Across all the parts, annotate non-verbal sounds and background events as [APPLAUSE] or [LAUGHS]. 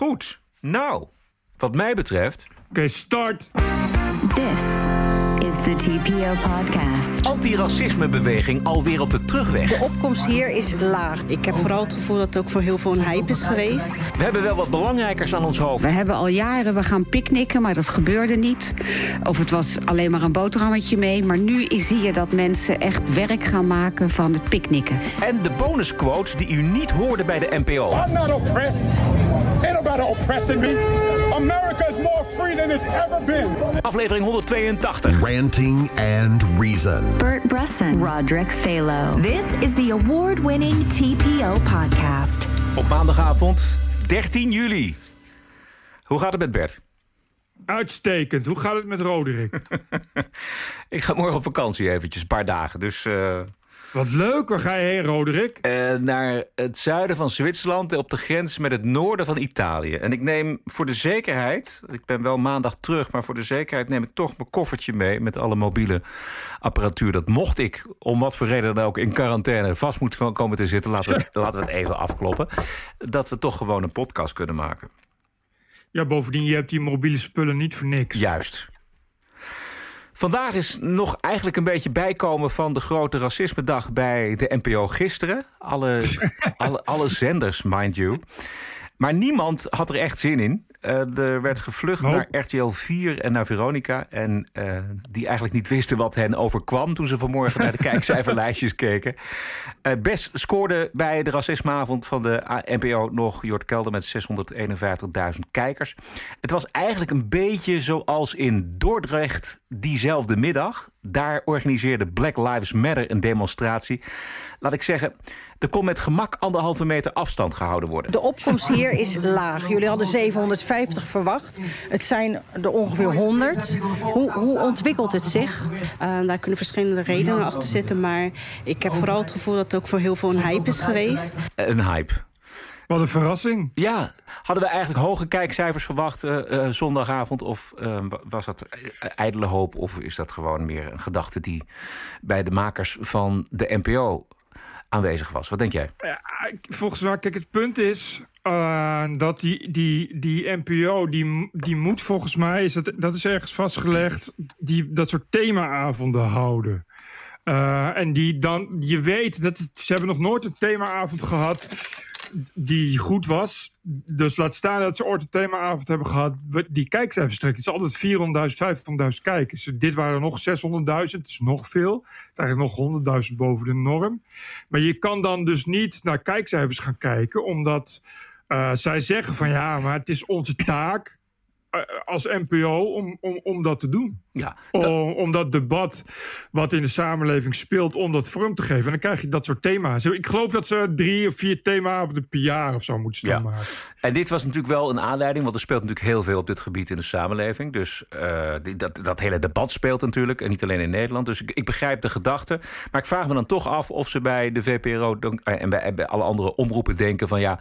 Goed. Nou, wat mij betreft... Oké, start. This is the TPO podcast. Antiracismebeweging alweer op de terugweg. De opkomst hier is laag. Ik heb vooral het gevoel dat het ook voor heel veel een hype is geweest. We hebben wel wat belangrijkers aan ons hoofd. We hebben al jaren, we gaan picknicken, maar dat gebeurde niet. Of het was alleen maar een boterhammetje mee. Maar nu zie je dat mensen echt werk gaan maken van het picknicken. En de bonusquotes die u niet hoorde bij de NPO. I'm not oppressed. Ain't nobody oppressing me. America is more free than it's ever been. Aflevering 182. Ranting and Reason. Bert Bresson, Roderick Phalo. This is the award-winning TPO podcast. Op maandagavond 13 juli. Hoe gaat het met Bert? Uitstekend. Hoe gaat het met Roderick? [LAUGHS] Ik ga morgen op vakantie eventjes, een paar dagen. Dus eh, Wat leuk. Waar ga je heen, Roderick? eh, naar het zuiden van Zwitserland... op de grens met het noorden van Italië. En ik neem voor de zekerheid... ik ben wel maandag terug... maar voor de zekerheid neem ik toch mijn koffertje mee... met alle mobiele apparatuur. Dat mocht ik, om wat voor reden dan ook... in quarantaine vast moet ko- komen te zitten... laten we, laten we het even afkloppen... dat we toch gewoon een podcast kunnen maken. Ja, bovendien, je hebt die mobiele spullen niet voor niks. Juist. Vandaag is nog eigenlijk een beetje bijkomen van de grote racismedag bij de NPO gisteren. Alle, [LAUGHS] alle, alle zenders, mind you. Maar niemand had er echt zin in. Eh, er werd gevlucht naar RTL 4 en naar Veronica. En eh, die eigenlijk niet wisten wat hen overkwam... toen ze vanmorgen naar de [LAUGHS] kijkcijferlijstjes keken. Eh, best scoorde bij de racismeavond van de NPO nog Jort Kelder... met 651.000 kijkers. Het was eigenlijk een beetje zoals in Dordrecht diezelfde middag. Daar organiseerde Black Lives Matter een demonstratie. Laat ik zeggen, er kon met gemak anderhalve meter afstand gehouden worden. De opkomst hier is laag. Jullie hadden 750 verwacht. Het zijn er ongeveer 100. Hoe, hoe ontwikkelt het zich? Uh, daar kunnen verschillende redenen achter zitten. Maar ik heb vooral het gevoel dat het ook voor heel veel een hype is geweest. Een hype. Wat een verrassing. Ja, hadden we eigenlijk hoge kijkcijfers verwacht eh, eh, zondagavond? Of eh, wa- was dat eh, ijdele hoop? Of is dat gewoon meer een gedachte die bij de makers van de NPO aanwezig was? Wat denk jij? Volgens mij, kijk, het punt is eh, dat die, die, die NPO, die, die moet volgens mij, is dat, dat is ergens vastgelegd, die dat soort themaavonden houden. Eh, en die dan, je weet dat ze hebben nog nooit een themaavond gehad die goed was. Dus laat staan dat ze ooit een themaavond hebben gehad. Die kijkcijfers trekken. Het is altijd 400.000, 500.000 kijkers. Dit waren nog 600.000. Het is nog veel. Het is eigenlijk nog 100.000 boven de norm. Maar je kan dan dus niet naar kijkcijfers gaan kijken. Omdat eh, zij zeggen van ja, maar het is onze taak als NPO om, om, om dat te doen. Ja, Om, om dat debat wat in de samenleving speelt, om dat vorm te geven. En dan krijg je dat soort thema's. Ik geloof dat ze drie of vier themaavonden per jaar of zo moeten staan Ja. En dit was natuurlijk wel een aanleiding, want er speelt natuurlijk heel veel op dit gebied in de samenleving. Dus eh, dat, dat hele debat speelt natuurlijk, en niet alleen in Nederland. Dus ik, ik begrijp de gedachte. Maar ik vraag me dan toch af of ze bij de VPRO eh, en bij, en bij alle andere omroepen denken van ja.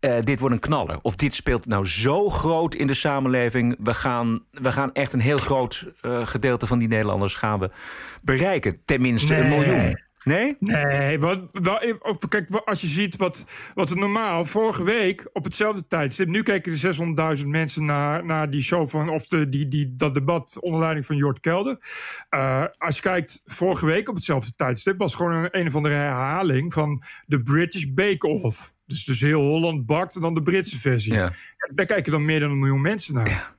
Eh, dit wordt een knaller. Of dit speelt nou zo groot in de samenleving. We gaan, we gaan echt een heel groot eh, gedeelte van die Nederlanders gaan we bereiken. Tenminste een miljoen. Nee? Nee, wat, of, kijk, als je ziet wat, wat er normaal... Vorige week op hetzelfde tijdstip... Nu keken er 600.000 mensen naar, naar die show van... of de, die, die, dat debat onder leiding van Jort Kelder. Eh, als je kijkt, vorige week op hetzelfde tijdstip... was gewoon een, een of andere herhaling van de British Bake Off. Dus, dus heel Holland bakt en dan de Britse versie. Ja. Daar kijken dan meer dan een miljoen mensen naar.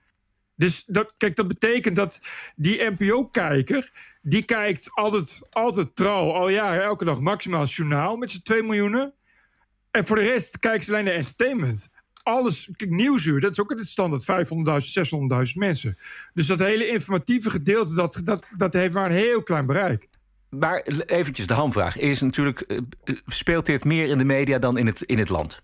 Dus dat, kijk, dat betekent dat die NPO-kijker... die kijkt altijd, altijd trouw, al jaren, elke dag maximaal het journaal... met z'n 2 miljoenen. En voor de rest kijken ze alleen naar entertainment. Alles, kijk, Nieuwsuur, dat is ook het standaard 500.000, 600.000 mensen. Dus dat hele informatieve gedeelte, dat, dat, dat heeft maar een heel klein bereik. Maar eventjes de hamvraag is natuurlijk... eh, eh, speelt dit meer in de media dan in het, in het land?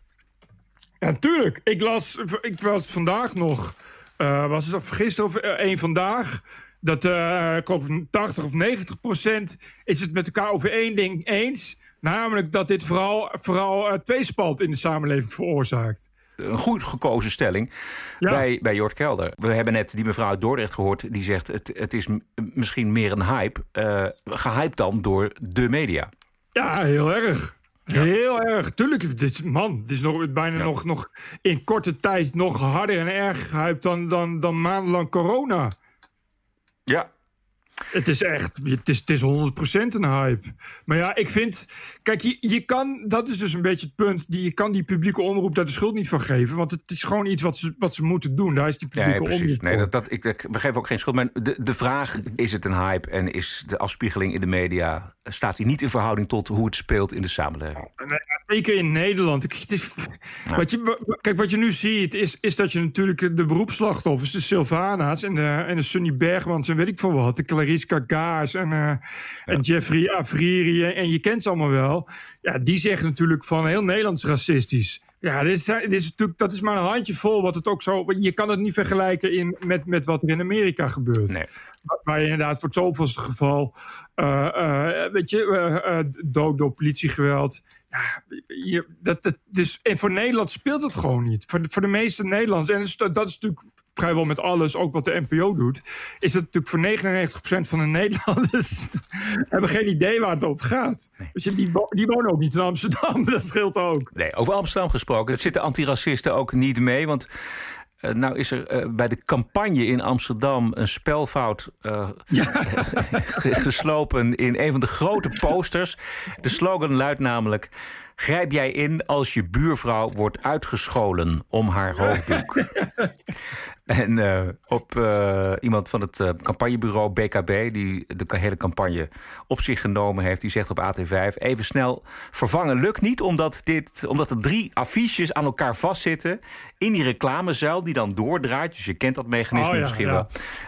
Ja, tuurlijk. Ik las, ik was vandaag nog, eh, was het of gisteren of eh, één vandaag, dat eh, ik geloof 80 of 90 procent is het met elkaar over één ding eens. Namelijk dat dit vooral, vooral eh, tweespalt in de samenleving veroorzaakt. Een goed gekozen stelling Ja. bij, bij Jort Kelder. We hebben net die mevrouw uit Dordrecht gehoord... die zegt het, het is misschien meer een hype. eh gehyped dan door de media. Ja, heel erg. Heel erg. Tuurlijk, dit, man, het is nog, bijna nog, nog in korte tijd nog harder en erger gehyped dan, dan, dan maandenlang corona. Ja. Het is echt, het is, het is 100% een hype. Maar ja, ik vind, kijk, je, je kan, dat is dus een beetje het punt, die, je kan die publieke omroep daar de schuld niet van geven, want het is gewoon iets wat ze, wat ze moeten doen. Daar is die publieke precies. omroep Nee, dat, dat, ik, ik we geven ook geen schuld. Maar de, de vraag, is het een hype en is de afspiegeling in de media... staat die niet in verhouding tot hoe het speelt in de samenleving? Nou zeker in Nederland. Kijk, het is, wat je, kijk, wat je nu ziet, is, is dat je natuurlijk de beroepsslachtoffers, de Sylvana's en de, en de Sunny Bergmans en weet ik veel wat, de Clarice Gaas en, eh, en Jeffrey Afriri, en je kent ze allemaal wel. Ja, die zeggen natuurlijk van heel Nederlands racistisch. Ja, dit is, dit is natuurlijk, dat is maar een handje vol wat het ook zo. Je kan het niet vergelijken in, met, met wat er in Amerika gebeurt. Nee. Waar- je inderdaad voor het zoveelste geval, eh, eh, weet je, eh, eh, dood door politiegeweld. Ja, je, dat, dat, dus, en voor Nederland speelt het gewoon niet. Voor de, voor de meeste Nederlanders, en dat is, dat is natuurlijk vrijwel met alles, ook wat de NPO doet, is dat natuurlijk voor 99% van de [LAUGHS] Nederlanders hebben geen idee waar het over gaat. Dus die, wo- die wonen ook niet in Amsterdam, [LAUGHS] dat scheelt ook. Nee, over Amsterdam gesproken. Dat zitten antiracisten ook niet mee. Want eh, nou is er eh, bij de campagne in Amsterdam een spelfout eh, [LAUGHS] ge- geslopen in een van de grote posters. De slogan luidt namelijk... Grijp jij in als je buurvrouw wordt uitgescholen om haar hoofddoek? [LAUGHS] En eh, op eh, iemand van het eh, campagnebureau BKB, die de hele campagne op zich genomen heeft, die zegt op AT5: even snel vervangen lukt niet, omdat, dit, omdat er drie affiches aan elkaar vastzitten in die reclamezuil die dan doordraait. Dus je kent dat mechanisme Oh ja, misschien ja.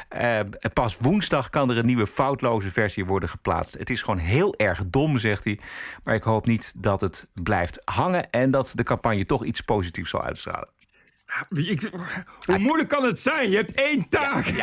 wel. Pas woensdag kan er een nieuwe foutloze versie worden geplaatst. Het is gewoon heel erg dom, zegt hij. Maar ik hoop niet dat het blijft hangen en dat de campagne toch iets positiefs zal uitstralen. Ik, hoe moeilijk kan het zijn? Je hebt één taak. [LAUGHS]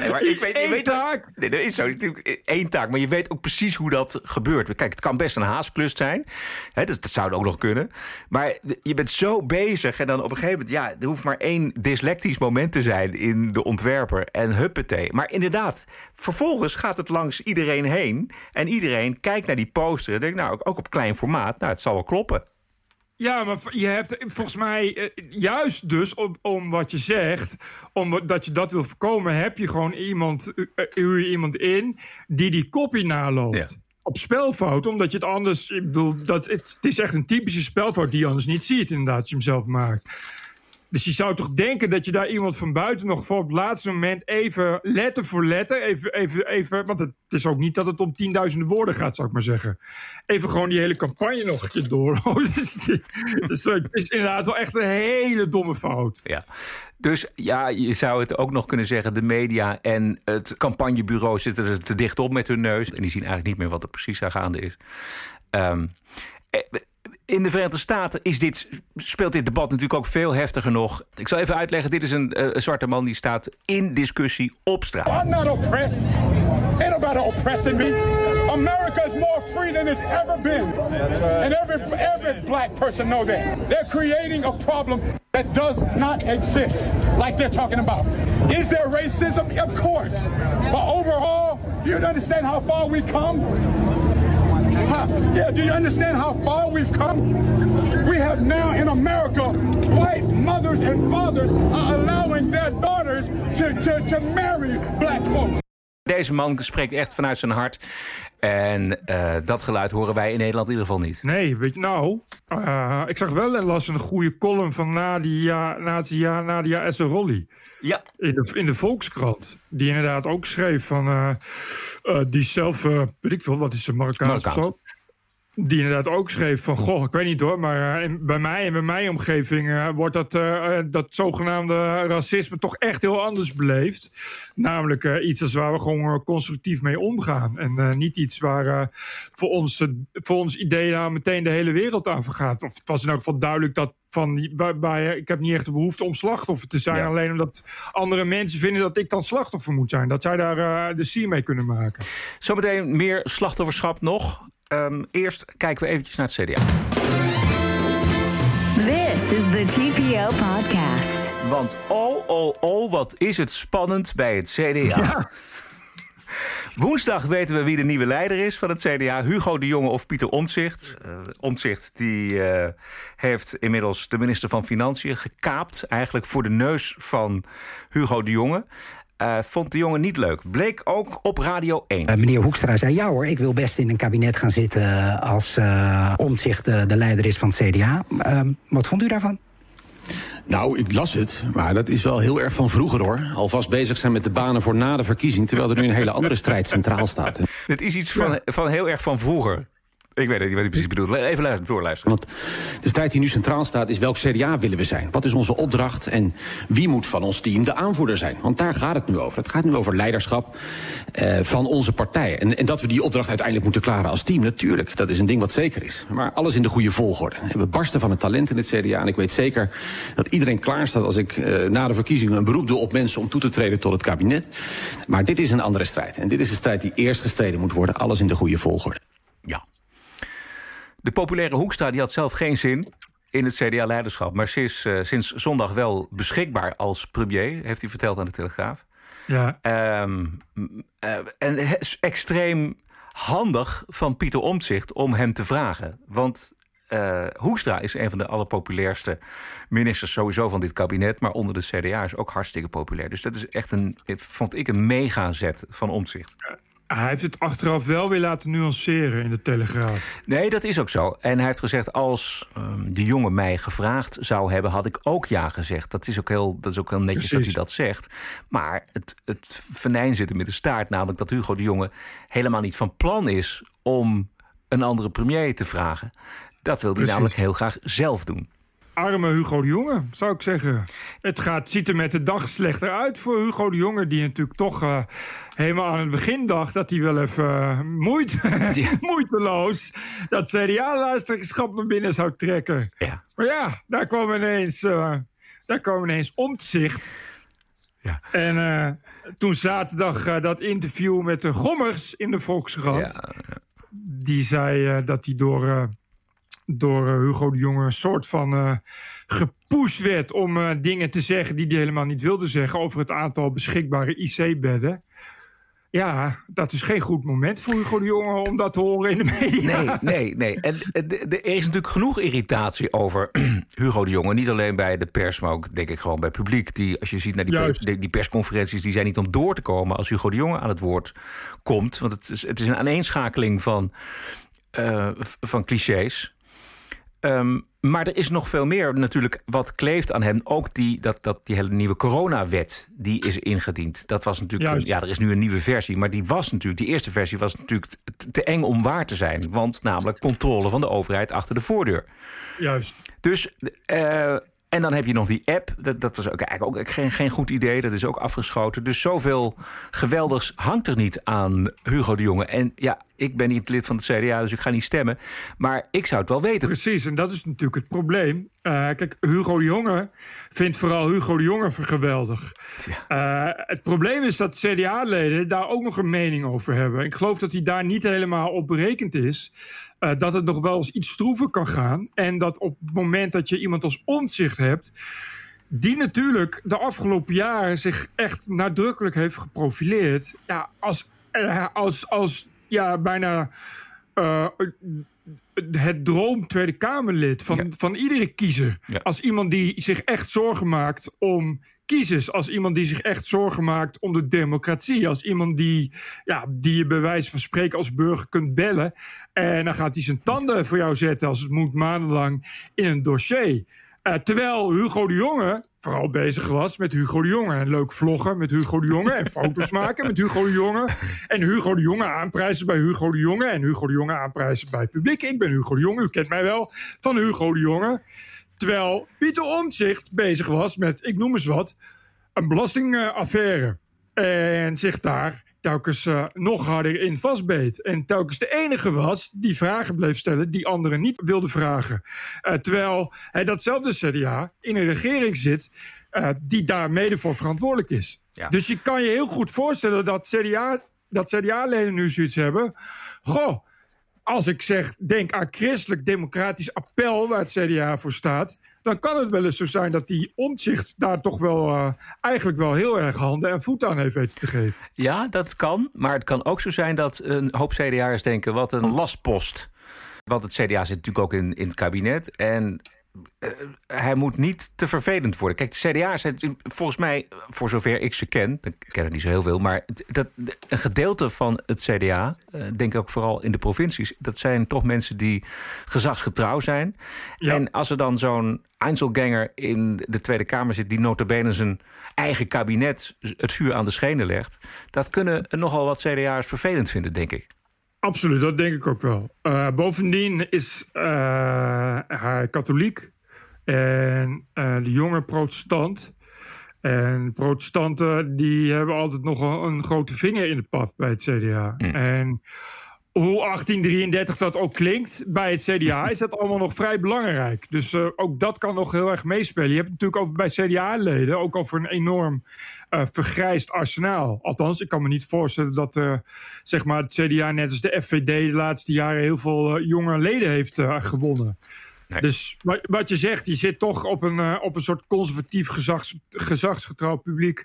Nee, maar ik weet, Eén weet dat- taak. Nee, dat is zo. Natuurlijk één taak. Maar je weet ook precies hoe dat gebeurt. Kijk, het kan best een haasklus zijn. Hè, dat, dat zou ook nog kunnen. Maar je bent zo bezig. En dan op een gegeven moment... Ja, er hoeft maar één dyslectisch moment te zijn in de ontwerper. En huppatee. Maar inderdaad, vervolgens gaat het langs iedereen heen. En iedereen kijkt naar die poster. En denkt, nou, ook op klein formaat. Nou, het zal wel kloppen. Ja, maar je hebt volgens mij, eh, juist dus om, om wat je zegt, omdat je dat wil voorkomen, heb je gewoon iemand, eh, huur je iemand in die die kopie naloopt. Ja. Op spelfout, omdat je het anders. Ik bedoel, dat, het, het is echt een typische spelfout die je anders niet ziet, inderdaad, als je hem zelf maakt. Dus je zou toch denken dat je daar iemand van buiten nog voor op het laatste moment even letter voor letter, even, even, even want het is ook niet dat het om tienduizenden woorden gaat, zou ik maar zeggen. Even gewoon die hele campagne nog een keer door. [LAUGHS] dus, het is inderdaad wel echt een hele domme fout. Ja. Dus ja, je zou het ook nog kunnen zeggen... de media en het campagnebureau zitten er te dicht op met hun neus... en die zien eigenlijk niet meer wat er precies aan gaande is. Eh, in de Verenigde Staten is dit, speelt dit debat natuurlijk ook veel heftiger nog. Ik zal even uitleggen, dit is een, eh, een zwarte man die staat in discussie op straat. I'm not oppressed. Ain't nobody oppressing me. America is more free than it's ever been. And every every black person know that. They're creating a problem that does not exist, like they're talking about. Is there racism? Of course. But overall, you understand how far we come? Huh? Yeah, do you understand how far we've come? We have now in America, white mothers and fathers are allowing their daughters to, to, to marry black folks. Deze man spreekt echt vanuit zijn hart. En eh, dat geluid horen wij in Nederland in ieder geval niet. Nee, weet je, nou, eh, ik zag wel en las een goede column van Nadia, Nadia, Nadia Esserolli. Ja. In de, in de Volkskrant. Die inderdaad ook schreef van. eh, die zelf, weet ik veel, wat is ze, Marokkaans of Marokkaans. Die inderdaad ook schreef van, goh, ik weet niet hoor, maar eh, bij mij en bij mijn omgeving eh, wordt dat, eh, dat zogenaamde racisme toch echt heel anders beleefd. Namelijk iets als waar we gewoon constructief mee omgaan. En niet iets waar voor, ons, voor ons idee nou meteen de hele wereld aan vergaat. Of het was in elk geval duidelijk dat van, waarbij, ik heb niet echt de behoefte om slachtoffer te zijn. Ja. Alleen omdat andere mensen vinden dat ik dan slachtoffer moet zijn. Dat zij daar de sier mee kunnen maken. Zometeen meer slachtofferschap nog. Ehm, eerst kijken we eventjes naar het CDA. This is the TPO podcast. Want oh, oh, oh, wat is het spannend bij het CDA. Woensdag weten we wie de nieuwe leider is van het CDA. Hugo de Jonge of Pieter Omtzigt. Uh, Omtzigt die, uh, heeft inmiddels de minister van Financiën gekaapt. Eigenlijk voor de neus van Hugo de Jonge. Uh, vond de jongen niet leuk. Bleek ook op Radio 1. Uh, meneer Hoekstra zei, ja hoor, ik wil best in een kabinet gaan zitten... als uh, Omtzigt de leider is van het CDA. Ehm, wat vond u daarvan? Nou, ik las het, maar dat is wel heel erg van vroeger hoor. Alvast bezig zijn met de banen voor na de verkiezing... terwijl er nu een hele andere strijd centraal staat. [LAUGHS] Dit is iets van, van heel erg van vroeger. Ik weet niet wat hij precies bedoelt. Even luisteren, voorluisteren. Want de strijd die nu centraal staat is welk CDA willen we zijn? Wat is onze opdracht en wie moet van ons team de aanvoerder zijn? Want daar gaat het nu over. Het gaat nu over leiderschap uh, van onze partij. En, en, dat we die opdracht uiteindelijk moeten klaren als team, natuurlijk. Dat is een ding wat zeker is. Maar alles in de goede volgorde. We barsten van het talent in het CDA. En ik weet zeker dat iedereen klaar staat als ik uh, na de verkiezingen een beroep doe op mensen om toe te treden tot het kabinet. Maar dit is een andere strijd. En dit is een strijd die eerst gestreden moet worden. Alles in de goede volgorde. Ja. De populaire Hoekstra die had zelf geen zin in het CDA-leiderschap. Maar sinds, uh, sinds zondag wel beschikbaar als premier, heeft hij verteld aan de Telegraaf. Ja. Um, uh, en het is extreem handig van Pieter Omtzigt om hem te vragen. Want uh, Hoekstra is een van de allerpopulairste ministers sowieso van dit kabinet. Maar onder de CDA is ook hartstikke populair. Dus dat is echt een, vond ik, een megazet van Omtzigt. Hij heeft het achteraf wel weer laten nuanceren in de Telegraaf. Nee, dat is ook zo. En hij heeft gezegd, als um, de jongen mij gevraagd zou hebben... had ik ook ja gezegd. Dat is ook heel, dat is ook heel netjes Precies. dat hij dat zegt. Maar het, het venijn zit er met de staart. Namelijk dat Hugo de Jonge helemaal niet van plan is... om een andere premier te vragen. Dat wil hij Precies. namelijk heel graag zelf doen arme Hugo de Jonge, zou ik zeggen. Het gaat, ziet er met de dag slechter uit voor Hugo de Jonge... die natuurlijk toch uh, helemaal aan het begin dacht... dat hij wel even uh, moeite, [LAUGHS] ja. moeiteloos... dat CDA-luisterschap naar binnen zou trekken. Ja. Maar ja, daar kwam ineens, uh, daar kwam ineens omzicht. Ja. En toen zaterdag dat interview met de Gommers in de Volkskrant... Die zei dat hij door door uh, Hugo de Jonge een soort van uh, gepusht werd om uh, dingen te zeggen die hij helemaal niet wilde zeggen over het aantal beschikbare IC-bedden. Ja, dat is geen goed moment voor Hugo de Jonge om dat te horen in de media. Nee, nee, nee. En er is natuurlijk genoeg irritatie over [CLEARS THROAT] Hugo de Jonge. Niet alleen bij de pers, maar ook denk ik gewoon bij het publiek. Die, als je ziet naar die, pers, die persconferenties, die zijn niet om door te komen als Hugo de Jonge aan het woord komt. Want het is, het is een aaneenschakeling van, uh, van clichés. Um, maar er is nog veel meer natuurlijk wat kleeft aan hem. Ook die, dat, dat, die hele nieuwe coronawet die is ingediend. Dat was natuurlijk. Juist. Ja, er is nu een nieuwe versie. Maar die was natuurlijk. Die eerste versie was natuurlijk te, te eng om waar te zijn. Want namelijk controle van de overheid achter de voordeur. Juist. Dus. Uh, en dan heb je nog die app. Dat, dat was ook eigenlijk ook geen, geen goed idee. Dat is ook afgeschoten. Dus zoveel geweldigs hangt er niet aan Hugo de Jonge. En ja, ik ben niet lid van het CDA, dus ik ga niet stemmen. Maar ik zou het wel weten. Precies, en dat is natuurlijk het probleem. Uh, kijk, Hugo de Jonge vindt vooral Hugo de Jonge geweldig. Ja. Uh, het probleem is dat CDA-leden daar ook nog een mening over hebben. Ik geloof dat hij daar niet helemaal op berekend is. Uh, dat het nog wel eens iets stroever kan gaan. En dat op het moment dat je iemand als omzicht hebt die natuurlijk de afgelopen jaren zich echt nadrukkelijk heeft geprofileerd. Ja, als, als, als ja, bijna uh, het droom Tweede Kamerlid van, ja. van iedere kiezer. Ja. Als iemand die zich echt zorgen maakt om kiezers. Als iemand die zich echt zorgen maakt om de democratie. Als iemand die, ja, die je bij wijze van spreken als burger kunt bellen. En dan gaat hij zijn tanden voor jou zetten als het moet maandenlang in een dossier. Uh, terwijl Hugo de Jonge vooral bezig was met Hugo de Jonge. En leuk vloggen met Hugo de Jonge. En foto's [LAUGHS] maken met Hugo de Jonge. En Hugo de Jonge aanprijzen bij Hugo de Jonge. En Hugo de Jonge aanprijzen bij het publiek. Ik ben Hugo de Jonge, u kent mij wel, van Hugo de Jonge. Terwijl Pieter Omtzigt bezig was met, ik noem eens wat, een belastingaffaire. En zich daar telkens uh, nog harder in vastbeet. En telkens de enige was die vragen bleef stellen die anderen niet wilden vragen. Uh, terwijl hij datzelfde CDA in een regering zit uh, die daar mede voor verantwoordelijk is. Ja. Dus je kan je heel goed voorstellen dat CDA, dat CDA-leden nu zoiets hebben. Goh, als ik zeg, denk aan christelijk democratisch appel, waar het CDA voor staat. Dan kan het wel eens zo zijn dat die omzicht daar toch wel uh, eigenlijk wel heel erg handen en voeten aan heeft weten te geven. Ja, dat kan. Maar het kan ook zo zijn dat een hoop CDA'ers denken: wat een lastpost. Want het CDA zit natuurlijk ook in, in het kabinet. En uh, hij moet niet te vervelend worden. Kijk, de CDA zijn volgens mij, voor zover ik ze ken, ik ken er niet zo heel veel, maar dat, een gedeelte van het CDA, uh, denk ik ook vooral in de provincies, dat zijn toch mensen die gezagsgetrouw zijn. Ja. En als er dan zo'n Einzelganger in de Tweede Kamer zit, die notabene zijn eigen kabinet het vuur aan de schenen legt, dat kunnen nogal wat CDA'ers vervelend vinden, denk ik. Absoluut, dat denk ik ook wel. Uh, bovendien is uh, hij katholiek en uh, de jonge protestant. En protestanten die hebben altijd nog een, een grote vinger in de pap bij het CDA. Mm. En hoe 1833 dat ook klinkt bij het CDA, [LAUGHS] is dat allemaal nog vrij belangrijk. Dus ook dat kan nog heel erg meespelen. Je hebt het natuurlijk over bij CDA-leden ook over een enorm uh, vergrijsd arsenaal. Althans, ik kan me niet voorstellen dat uh, zeg maar het CDA, net als de FVD, de laatste jaren heel veel jonge leden heeft gewonnen. Nee. Dus wat, je zegt, je zit toch op een, op een soort conservatief gezags, gezagsgetrouw publiek.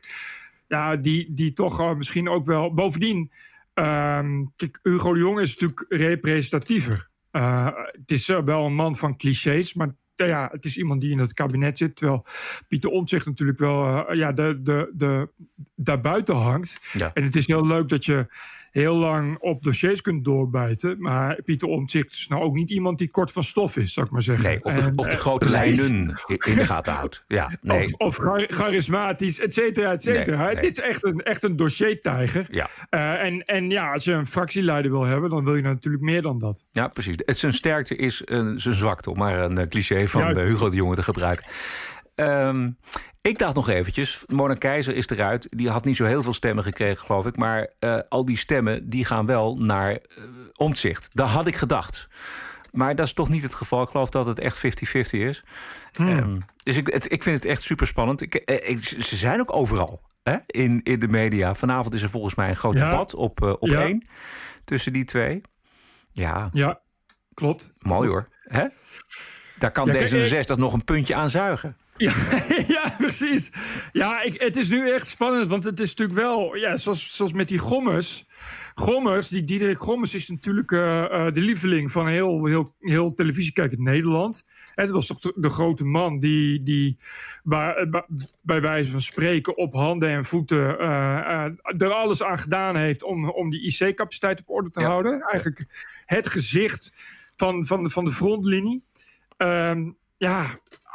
Ja, die, die toch misschien ook wel. Bovendien kijk, Hugo de Jong is natuurlijk representatiever. Het is wel een man van clichés, maar ja, het is iemand die in het kabinet zit. Terwijl Pieter Omtzigt natuurlijk wel uh, ja, de, de, de, daarbuiten hangt. Ja. En het is heel leuk dat je heel lang op dossiers kunt doorbijten. Maar Pieter Omtzigt is nou ook niet iemand die kort van stof is, zou ik maar zeggen. Nee, of de, en, of de grote uh, lijnen in de gaten houdt. Ja, nee. Of, of charismatisch, et cetera, et cetera. Nee, nee. Het is echt een, echt een dossiertijger. Ja. Uh, en, en ja, als je een fractieleider wil hebben, dan wil je natuurlijk meer dan dat. Ja, precies. Het, zijn sterkte is een, zijn zwakte, om maar een cliché van ja, Hugo de Jonge te gebruiken. Um, ik dacht nog eventjes, Mona Keizer is eruit. Die had niet zo heel veel stemmen gekregen, geloof ik. Maar uh, al die stemmen die gaan wel naar uh, omzicht. Dat had ik gedacht. Maar dat is toch niet het geval. Ik geloof dat het echt 50-50 is. Hmm. Um, dus ik, het, ik vind het echt super spannend. Ik, ik, ze zijn ook overal hè? In, in de media. Vanavond is er volgens mij een groot ja. debat op, uh, op ja. één. Tussen die twee. Ja. Ja, klopt. Mooi hoor. Hè? Daar kan ja, D66 nog een puntje aan zuigen. Ja, [LAUGHS] ja, precies. Ja, ik, het is nu echt spannend, want het is natuurlijk wel, ja, zoals, zoals met die Gommers. Gommers, die Diederik Gommers is natuurlijk uh, uh, de lieveling van heel, heel, heel televisiekijkend Nederland. Het was toch de, grote man die, die bij, bij wijze van spreken op handen en voeten uh, er alles aan gedaan heeft om, om die IC-capaciteit op orde te ja. houden. Eigenlijk het gezicht van, van, de, van de frontlinie. Um, ja,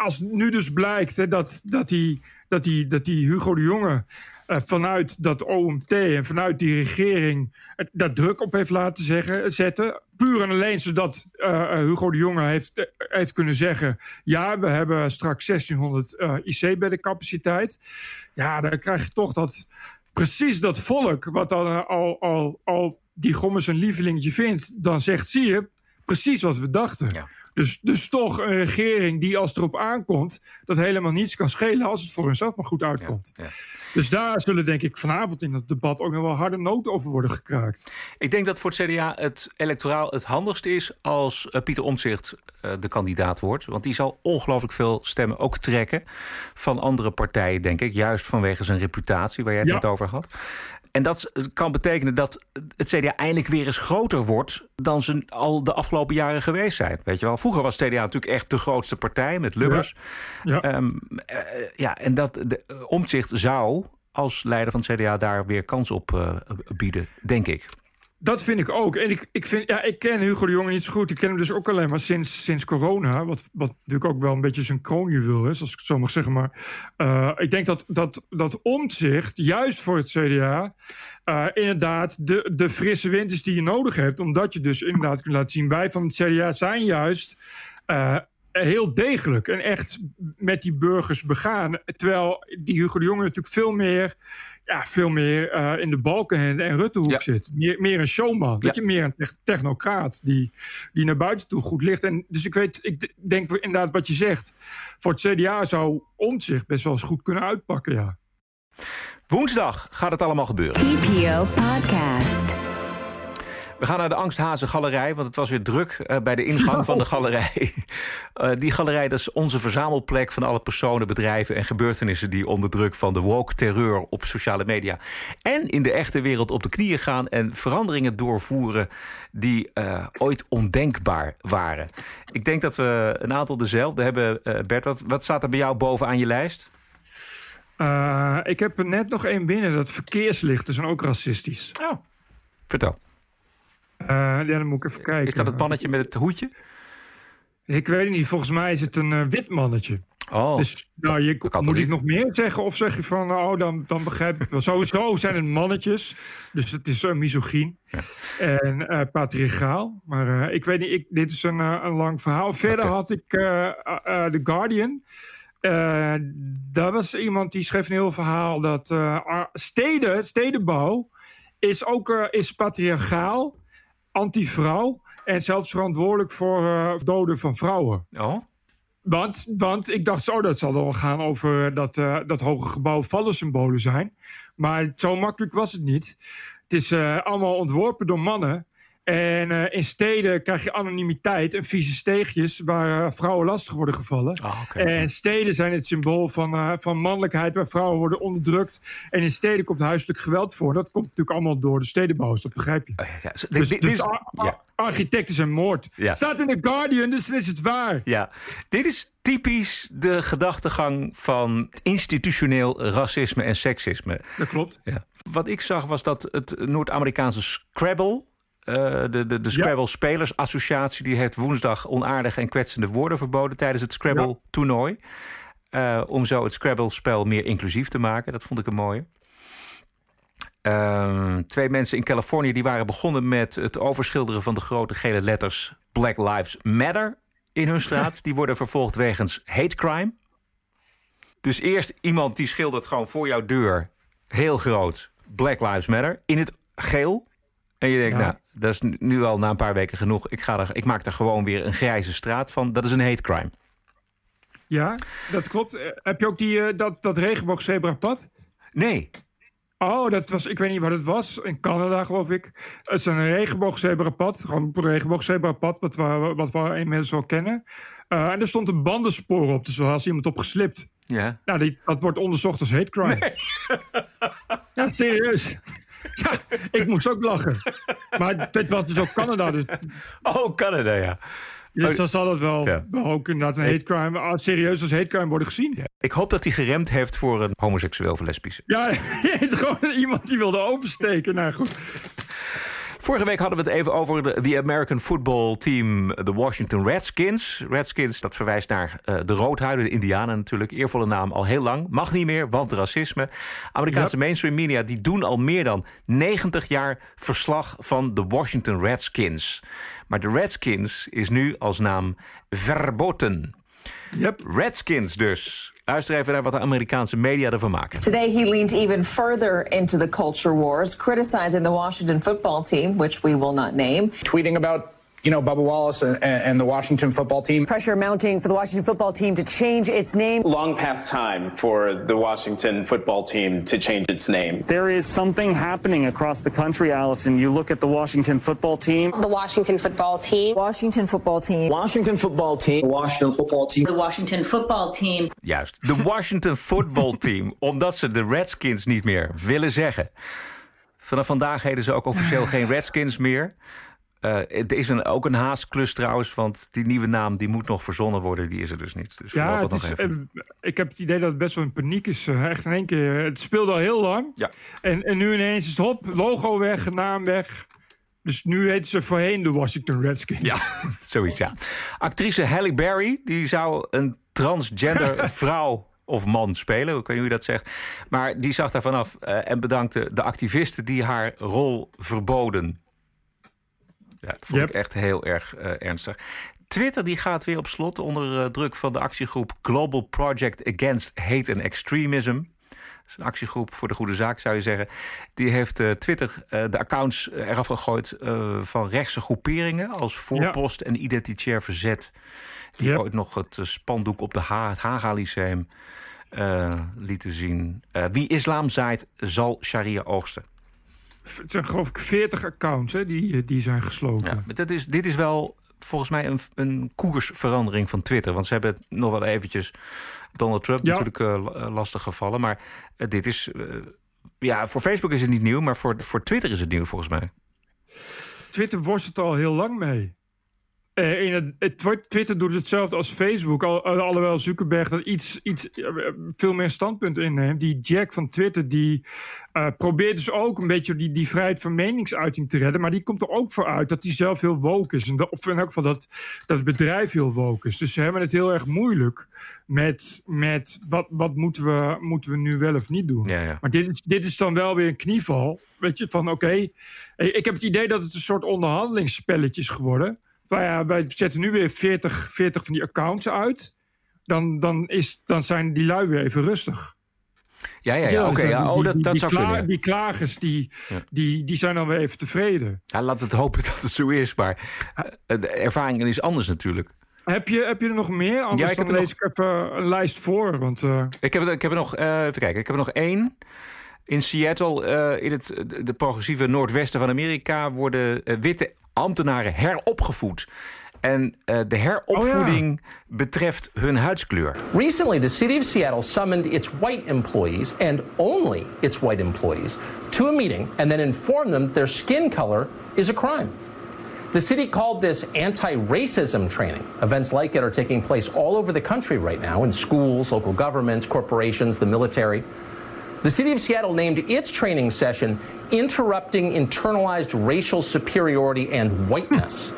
als nu dus blijkt hè, dat, dat, die, dat, die, dat die Hugo de Jonge uh, vanuit dat OMT en vanuit die regering uh, daar druk op heeft laten zeggen, zetten. Puur en alleen zodat uh, Hugo de Jonge heeft, heeft kunnen zeggen: ja, we hebben straks 1600 IC-beddencapaciteit. Ja, dan krijg je toch dat precies dat volk, wat dan al, al, al die Gommers een lievelingetje vindt, dan zegt: zie je, precies wat we dachten. Ja. Dus, dus toch een regering die als het erop aankomt... dat helemaal niets kan schelen als het voor hunzelf maar goed uitkomt. Ja, ja. Dus daar zullen denk ik vanavond in het debat... ook nog wel harde noten over worden gekraakt. Ik denk dat voor het CDA het electoraal het handigste is... als uh, Pieter Omtzigt uh, de kandidaat wordt. Want die zal ongelooflijk veel stemmen ook trekken... van andere partijen, denk ik. Juist vanwege zijn reputatie, waar jij het net over had. En dat kan betekenen dat het CDA eindelijk weer eens groter wordt dan ze al de afgelopen jaren geweest zijn. Weet je wel, vroeger was het CDA natuurlijk echt de grootste partij met Lubbers. Ja, ja. Um, uh, ja en dat de, uh, omzicht zou als leider van het CDA daar weer kans op uh, bieden, denk ik. Dat vind ik ook. En ik, ik, vind, ja, ik ken Hugo de Jonge niet zo goed. Ik ken hem dus ook alleen maar sinds, sinds corona. Wat, wat natuurlijk ook wel een beetje zijn kroonjuweel is, als ik het zo mag zeggen. Maar uh, ik denk dat, dat, dat omzicht, juist voor het CDA... Uh, inderdaad de, de frisse wind is die je nodig hebt. Omdat je dus inderdaad kunt laten zien... wij van het CDA zijn juist... Uh, heel degelijk en echt met die burgers begaan. Terwijl die Hugo de Jonge natuurlijk veel meer ja, veel meer uh, in de balken en Ruttehoek ja. zit. Meer, meer een showman. Ja. je, meer een technocraat die, die naar buiten toe goed ligt. En dus ik weet, ik denk inderdaad wat je zegt. Voor het CDA zou zich best wel eens goed kunnen uitpakken, ja. Woensdag gaat het allemaal gebeuren. TPO Podcast. We gaan naar de Angsthazen Galerij, want het was weer druk eh, bij de ingang van de galerij. [LAUGHS] Eh, die galerij dat is onze verzamelplek van alle personen, bedrijven en gebeurtenissen die onder druk van de woke terreur op sociale media en in de echte wereld op de knieën gaan en veranderingen doorvoeren die eh, ooit ondenkbaar waren. Ik denk dat we een aantal dezelfde hebben. Eh, Bert, wat, wat staat er bij jou bovenaan je lijst? Eh, ik heb er net nog één binnen. Dat verkeerslichten zijn ook racistisch. Oh, vertel. Eh, ja, dan moet ik even kijken. Is dat het mannetje met het hoedje? Ik weet het niet. Volgens mij is het een eh, wit mannetje. Oh, dus nou, je, moet ik niet? nog meer zeggen? Of zeg je van, oh, dan, dan begrijp ik het wel. Sowieso zijn het mannetjes. Dus het is uh, misogyn en eh patriarchaal. Maar ik weet niet, ik, dit is een, een lang verhaal. Verder had ik The Guardian. Daar was iemand die schreef een heel verhaal dat steden, stedenbouw is ook is patriarchaal, anti-vrouw en zelfs verantwoordelijk voor eh, doden van vrouwen. Oh? Want, want ik dacht zo, dat zal dan wel gaan over dat, eh, dat hoge gebouw vallensymbolen zijn. Maar zo makkelijk was het niet. Het is eh, allemaal ontworpen door mannen. En eh, in steden krijg je anonimiteit en vieze steegjes waar eh, vrouwen lastig worden gevallen. Ah. En steden zijn het symbool van, eh, van mannelijkheid waar vrouwen worden onderdrukt. En in steden komt huiselijk geweld voor. Dat komt natuurlijk allemaal door de stedenbouwers, dat begrijp je. Ja, zo- Dus, dit- dus dit is- ar- ar- ja. architecten zijn moord. Ja. Staat in The Guardian, dus dan is het waar. Ja, dit is typisch de gedachtegang van institutioneel racisme en seksisme. Dat klopt. Ja. Wat ik zag was dat het Noord-Amerikaanse Scrabble, eh, de, de, de Scrabble Spelers Associatie, die heeft woensdag onaardige en kwetsende woorden verboden tijdens het Scrabble-toernooi. Eh, om zo het Scrabble-spel meer inclusief te maken. Dat vond ik een mooie. Ehm, twee mensen in Californië die waren begonnen met het overschilderen van de grote gele letters Black Lives Matter in hun straat. [LAUGHS] Die worden vervolgd wegens hate crime. Dus eerst iemand die schildert gewoon voor jouw deur heel groot Black Lives Matter in het geel. En je denkt, Ja. nou, dat is nu al na een paar weken genoeg. Ik, ga er, ik maak er gewoon weer een grijze straat van. Dat is een hate crime. Ja, dat klopt. Eh, heb je ook die, eh, dat, dat regenboogzebrapad? Nee. Oh, dat was, ik weet niet wat het was. In Canada, geloof ik. Het is een regenboogzebrapad. Gewoon een regenboogzebrapad, wat we, wat we inmiddels wel kennen. Eh, en er stond een bandenspoor op, dus er was iemand op geslipt. Ja. Nou, die, dat wordt onderzocht als hate crime. Ja, serieus. [LAUGHS] Ja, ik moest ook lachen. Maar dit was dus ook Canada. Dus, Oh, Canada, ja. dus Oh, dan zal het wel, Ja. wel ook inderdaad een hate crime... ah, serieus als hate crime worden gezien. Ja. Ik hoop dat hij geremd heeft voor een homoseksueel of lesbische. Ja, [LAUGHS] gewoon iemand die wilde oversteken. Nou goed. Vorige week hadden we het even over de the American football team, de Washington Redskins. Redskins, dat verwijst naar eh, de roodhuiden, de Indianen natuurlijk. Eervolle naam al heel lang. Mag niet meer, want racisme. Amerikaanse mainstream media die doen al meer dan 90 jaar verslag van de Washington Redskins. Maar de Redskins is nu als naam verboten. Yep. Redskins dus. Luister even naar wat de Amerikaanse media ervan maken. Today, he leaned even further into the culture wars, criticizing the Washington football team, which we will not name. tweeting about you know Bubba Wallace and, and the Washington football team. Pressure mounting for the Washington football team to change its name. Long past time for the Washington football team to change its name. There is something happening across the country, Allison. You look at the Washington football team. The Washington football team. Washington football team. Washington football team. Washington football team. The Washington football team. Juist, de Washington Football Team. omdat ze de Redskins niet meer willen zeggen. Vanaf vandaag heten ze ook officieel geen Redskins meer. Eh, er is een, ook een haastklus trouwens, want die nieuwe naam die moet nog verzonnen worden. Die is er dus niet. Dus Ja, het is, eh, ik heb het idee dat het best wel een paniek is. eh, echt in één keer. Het speelde al heel lang. Ja. En, en nu ineens is het hop, logo weg, naam weg. Dus nu heten ze voorheen de Washington Redskins. Ja, [LAUGHS] zoiets ja. Actrice Halle Berry, die zou een transgender [LAUGHS] vrouw of man spelen. Hoe je dat zegt. Maar die zag daar vanaf en bedankte de activisten die haar rol verboden. Ja, dat vond Yep. ik echt heel erg eh, ernstig. Twitter die gaat weer op slot onder eh, druk van de actiegroep Global Project Against Hate and Extremism. Dat is een actiegroep voor de goede zaak, zou je zeggen. Die heeft eh, Twitter de accounts eraf gegooid van rechtse groeperingen als voorpost en identitair verzet. Die Yep. ooit nog het spandoek op de ha het Haga Lyceum lieten zien. Wie islam zaait, zal sharia oogsten. Het zijn geloof ik 40 accounts hè, die, die zijn gesloten. Ja, maar dat is, dit is wel volgens mij een, een koersverandering van Twitter. Want ze hebben nog wel eventjes Donald Trump Ja. natuurlijk eh, lastig gevallen. Maar eh, dit is... eh, ja, voor Facebook is het niet nieuw, maar voor, voor Twitter is het nieuw volgens mij. Twitter worstelt al heel lang mee. Eh, in het, het Twi- Twitter doet hetzelfde als Facebook. Al, al- alhoewel Zuckerberg dat iets, iets eh, veel meer standpunt inneemt. Die Jack van Twitter die eh, probeert dus ook een beetje die, die vrijheid van meningsuiting te redden. Maar die komt er ook voor uit dat hij zelf heel woke is. En dat, of in elk geval dat, dat het bedrijf heel woke is. Dus ze hebben het heel erg moeilijk met, met wat, wat moeten, we, moeten we nu wel of niet doen. Ja, ja. Maar dit is, dit is dan wel weer een knieval. Weet je, van oké. ik heb het idee dat het een soort onderhandelingsspelletje is geworden. Ja, wij zetten nu weer 40, 40 van die accounts uit. Dan, dan, is, dan zijn die lui weer even rustig. Ja, ja, ja. Oké, ja, die- oh, dat, dat die, zou kunnen. die klagers die, die, die zijn dan weer even tevreden. Ja, laat het hopen [LAUGHS] dat het zo is. Maar eh, de ervaring is anders natuurlijk. Heb je, heb je er nog meer? Anders Ja, ik heb dan lees ik even een lijst voor. Want, eh, Ik heb, er- ik heb er nog, eh, even kijken, ik heb er nog één. In Seattle, in het de- progressieve noordwesten van Amerika, worden witte ambtenaren heropgevoed. En eh, de heropvoeding betreft hun huidskleur. Recently, the city of Seattle summoned its white employees and only its white employees to a meeting and then informed them that their skin color is a crime. The city called this anti racism training. Events like it are taking place all over the country right now in schools, local governments, corporations, the military. The city of Seattle named its training session Interrupting Internalized Racial Superiority and Whiteness.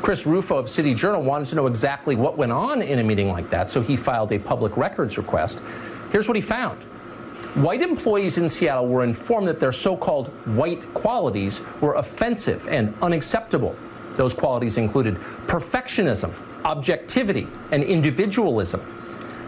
Chris Rufo of City Journal wanted to know exactly what went on in a meeting like that, so he filed a public records request. Here's what he found. White employees in Seattle were informed that their so called white qualities were offensive and unacceptable. Those qualities included perfectionism, objectivity, and individualism.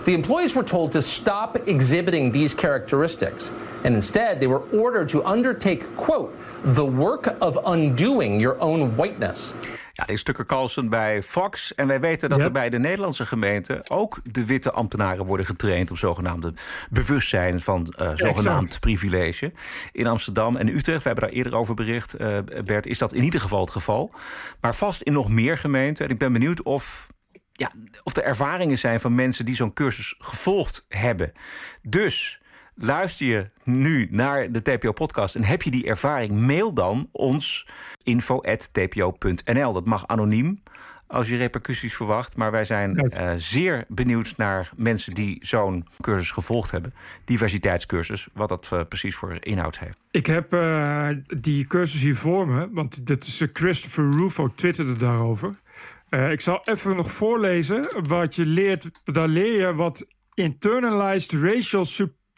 The employees were told to stop exhibiting these characteristics, and instead they were ordered to undertake, quote, the work of undoing your own whiteness. Ja, dit is Tucker Carlson bij Fox. En wij weten dat er bij de Nederlandse gemeente ook de witte ambtenaren worden getraind op zogenaamde bewustzijn van eh, zogenaamd privilege. In Amsterdam en Utrecht, we hebben daar eerder over bericht, eh, Bert, is dat in ieder geval het geval. Maar vast in nog meer gemeenten. En ik ben benieuwd of ja, of er ervaringen zijn van mensen die zo'n cursus gevolgd hebben. Dus luister je nu naar de TPO-podcast en heb je die ervaring, mail dan ons info.tpo.nl. Dat mag anoniem als je repercussies verwacht. Maar wij zijn eh, zeer benieuwd naar mensen die zo'n cursus gevolgd hebben. Diversiteitscursus, wat dat eh, precies voor inhoud heeft. Ik heb eh, die cursus hier voor me, want dit is Christopher Rufo twitterde daarover. Ik zal even nog voorlezen wat je leert. Daar leer je wat internalized racial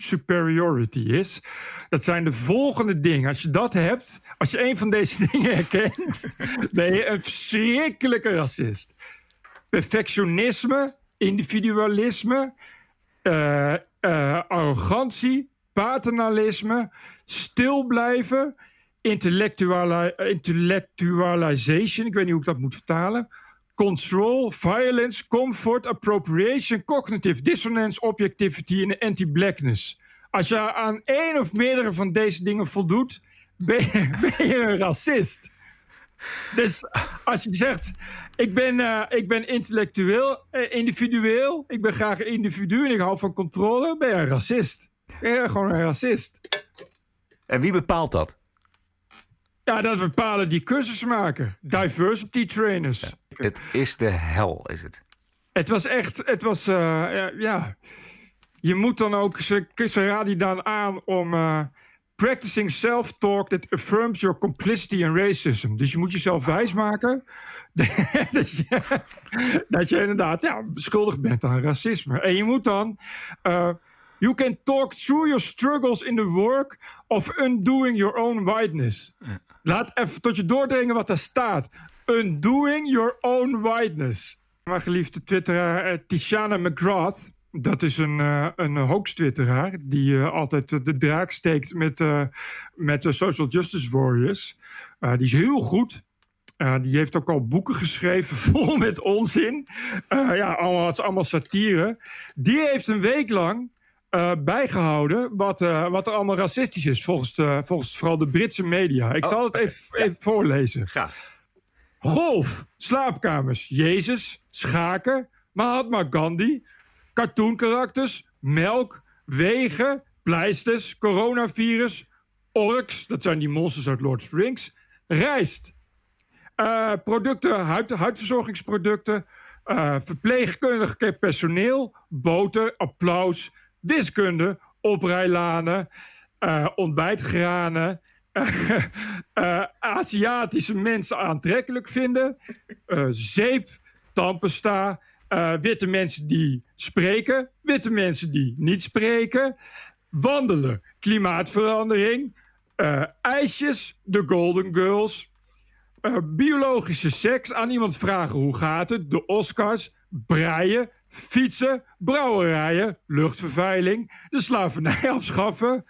superiority is. Dat zijn de volgende dingen. Als je dat hebt, als je een van deze [LAUGHS] dingen herkent, ben je een verschrikkelijke racist. Perfectionisme, individualisme, eh, eh, arrogantie, paternalisme, stil blijven, intellectuali- intellectualization, ik weet niet hoe ik dat moet vertalen. Control, violence, comfort, appropriation, cognitive dissonance, objectivity en anti-blackness. Als je aan één of meerdere van deze dingen voldoet, ben je, [LAUGHS] ben je een racist. Dus als je zegt, ik ben, eh, ik ben intellectueel, eh, individueel, ik ben graag individu en ik hou van controle, ben je een racist. Ben je gewoon een racist. En wie bepaalt dat? Ja, dat bepalen die cursusmaker. Diversity trainers. Het is de hel, is het. Het was echt, het was, eh, ja, ja. Je moet dan ook, ze, ze raden je dan aan om eh, practicing self-talk that affirms your complicity in racism. Dus je moet jezelf wijsmaken [LAUGHS] dat, je, dat je inderdaad ja, schuldig bent aan racisme. En je moet dan, eh, you can talk through your struggles in the work of undoing your own whiteness. Laat even tot je doordringen wat daar staat. Undoing your own whiteness. Mijn geliefde twitteraar eh, Tishana McGrath. Dat is een, eh, een hoax-twitteraar die eh, altijd de draak steekt met, met de social justice warriors. Die is heel goed. Die heeft ook al boeken geschreven [LAUGHS] vol met onzin. Ja, allemaal, het is allemaal satire. Die heeft een week lang eh, bijgehouden wat, eh, wat er allemaal racistisch is, volgens, de, volgens vooral de Britse media. Ik Oh, zal het even, even voorlezen. Golf, slaapkamers, Jezus, schaken, Mahatma Gandhi, cartoonkarakters, melk, wegen, pleisters, coronavirus, orks, dat zijn die monsters uit Lord of the Rings, rijst, eh, producten, huid, huidverzorgingsproducten, verpleegkundig personeel, boter, applaus, wiskunde, oprijlanen, eh, ontbijtgranen, [LAUGHS] eh, Aziatische mensen aantrekkelijk vinden, eh, zeep, tandpasta, eh, witte mensen die spreken, witte mensen die niet spreken, wandelen, klimaatverandering, ijsjes, de Golden Girls, biologische seks, aan iemand vragen hoe gaat het, de Oscars, breien, fietsen, brouwerijen, luchtvervuiling, de slavernij [LAUGHS] afschaffen.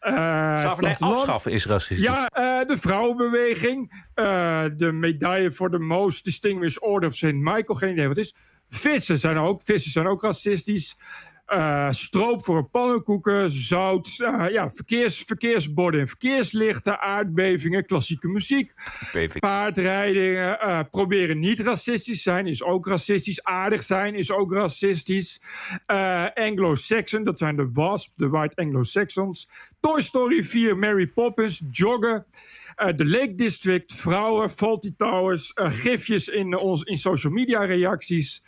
eh, Slavernij afschaffen is racistisch. Ja, eh, de vrouwenbeweging, eh, de medaille voor de Most Distinguished Order of St. Michael, geen idee wat het is. Vissen zijn ook, vissen zijn ook racistisch. Eh, stroop voor pannenkoeken, zout, eh, ja, verkeers, verkeersborden en verkeerslichten, aardbevingen, klassieke muziek, paardrijdingen. eh, proberen niet racistisch zijn is ook racistisch. Aardig zijn is ook racistisch. Anglo-Saxon, dat zijn de WASP, de White Anglo-Saxons. Toy Story 4, Mary Poppins, joggen. De Lake District, vrouwen, Faulty Towers, gifjes in, ons, in social media reacties,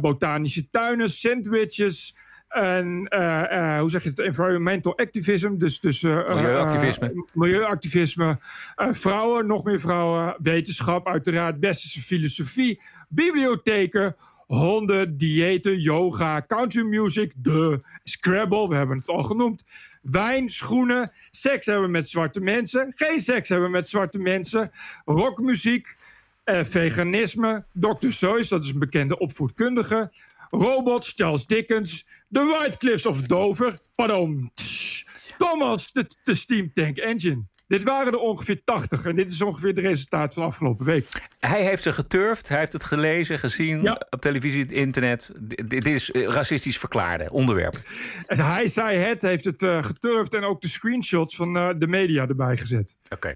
botanische tuinen, sandwiches. En eh, eh, hoe zeg je het? Environmental activism. Dus, dus, eh, Milieuactivisme. milieuactivisme. Vrouwen, nog meer vrouwen. Wetenschap, uiteraard. Westerse filosofie. Bibliotheken. Honden, diëten, yoga, country music, de Scrabble, we hebben het al genoemd. Wijn, schoenen, seks hebben met zwarte mensen, geen seks hebben met zwarte mensen, rockmuziek, eh, veganisme, Dr. Seuss, dat is een bekende opvoedkundige, robots, Charles Dickens, The White Cliffs of Dover, pardon, tss, Thomas, de, de Steam Tank Engine. Dit waren er ongeveer 80 en dit is ongeveer het resultaat van afgelopen week. Hij heeft ze geturfd, hij heeft het gelezen, gezien op televisie, het internet. D- Dit is eh, racistisch verklaarde onderwerp. En hij zei het, heeft het eh, geturfd en ook de screenshots van eh, de media erbij gezet. Oké.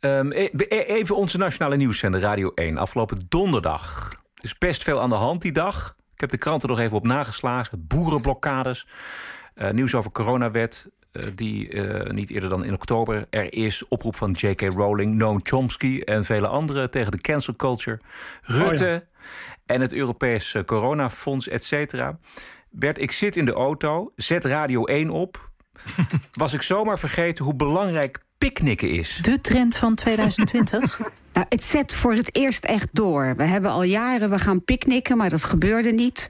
Ehm, e- e- even onze nationale nieuwszender Radio 1. Afgelopen donderdag. Er is best veel aan de hand die dag. Ik heb de kranten nog even op nageslagen. Boerenblokkades. eh, nieuws over coronawet. eh, die eh, niet eerder dan in oktober er is. Oproep van J.K. Rowling, Noam Chomsky en vele anderen tegen de cancel culture. Rutte en het Europees Coronafonds, et cetera. Bert, ik zit in de auto, zet Radio 1 op. [LAUGHS] Was ik zomaar vergeten hoe belangrijk picknicken is. De trend van 2020? [LAUGHS] Nou, het zet voor het eerst echt door. We hebben al jaren, we gaan picknicken, maar dat gebeurde niet.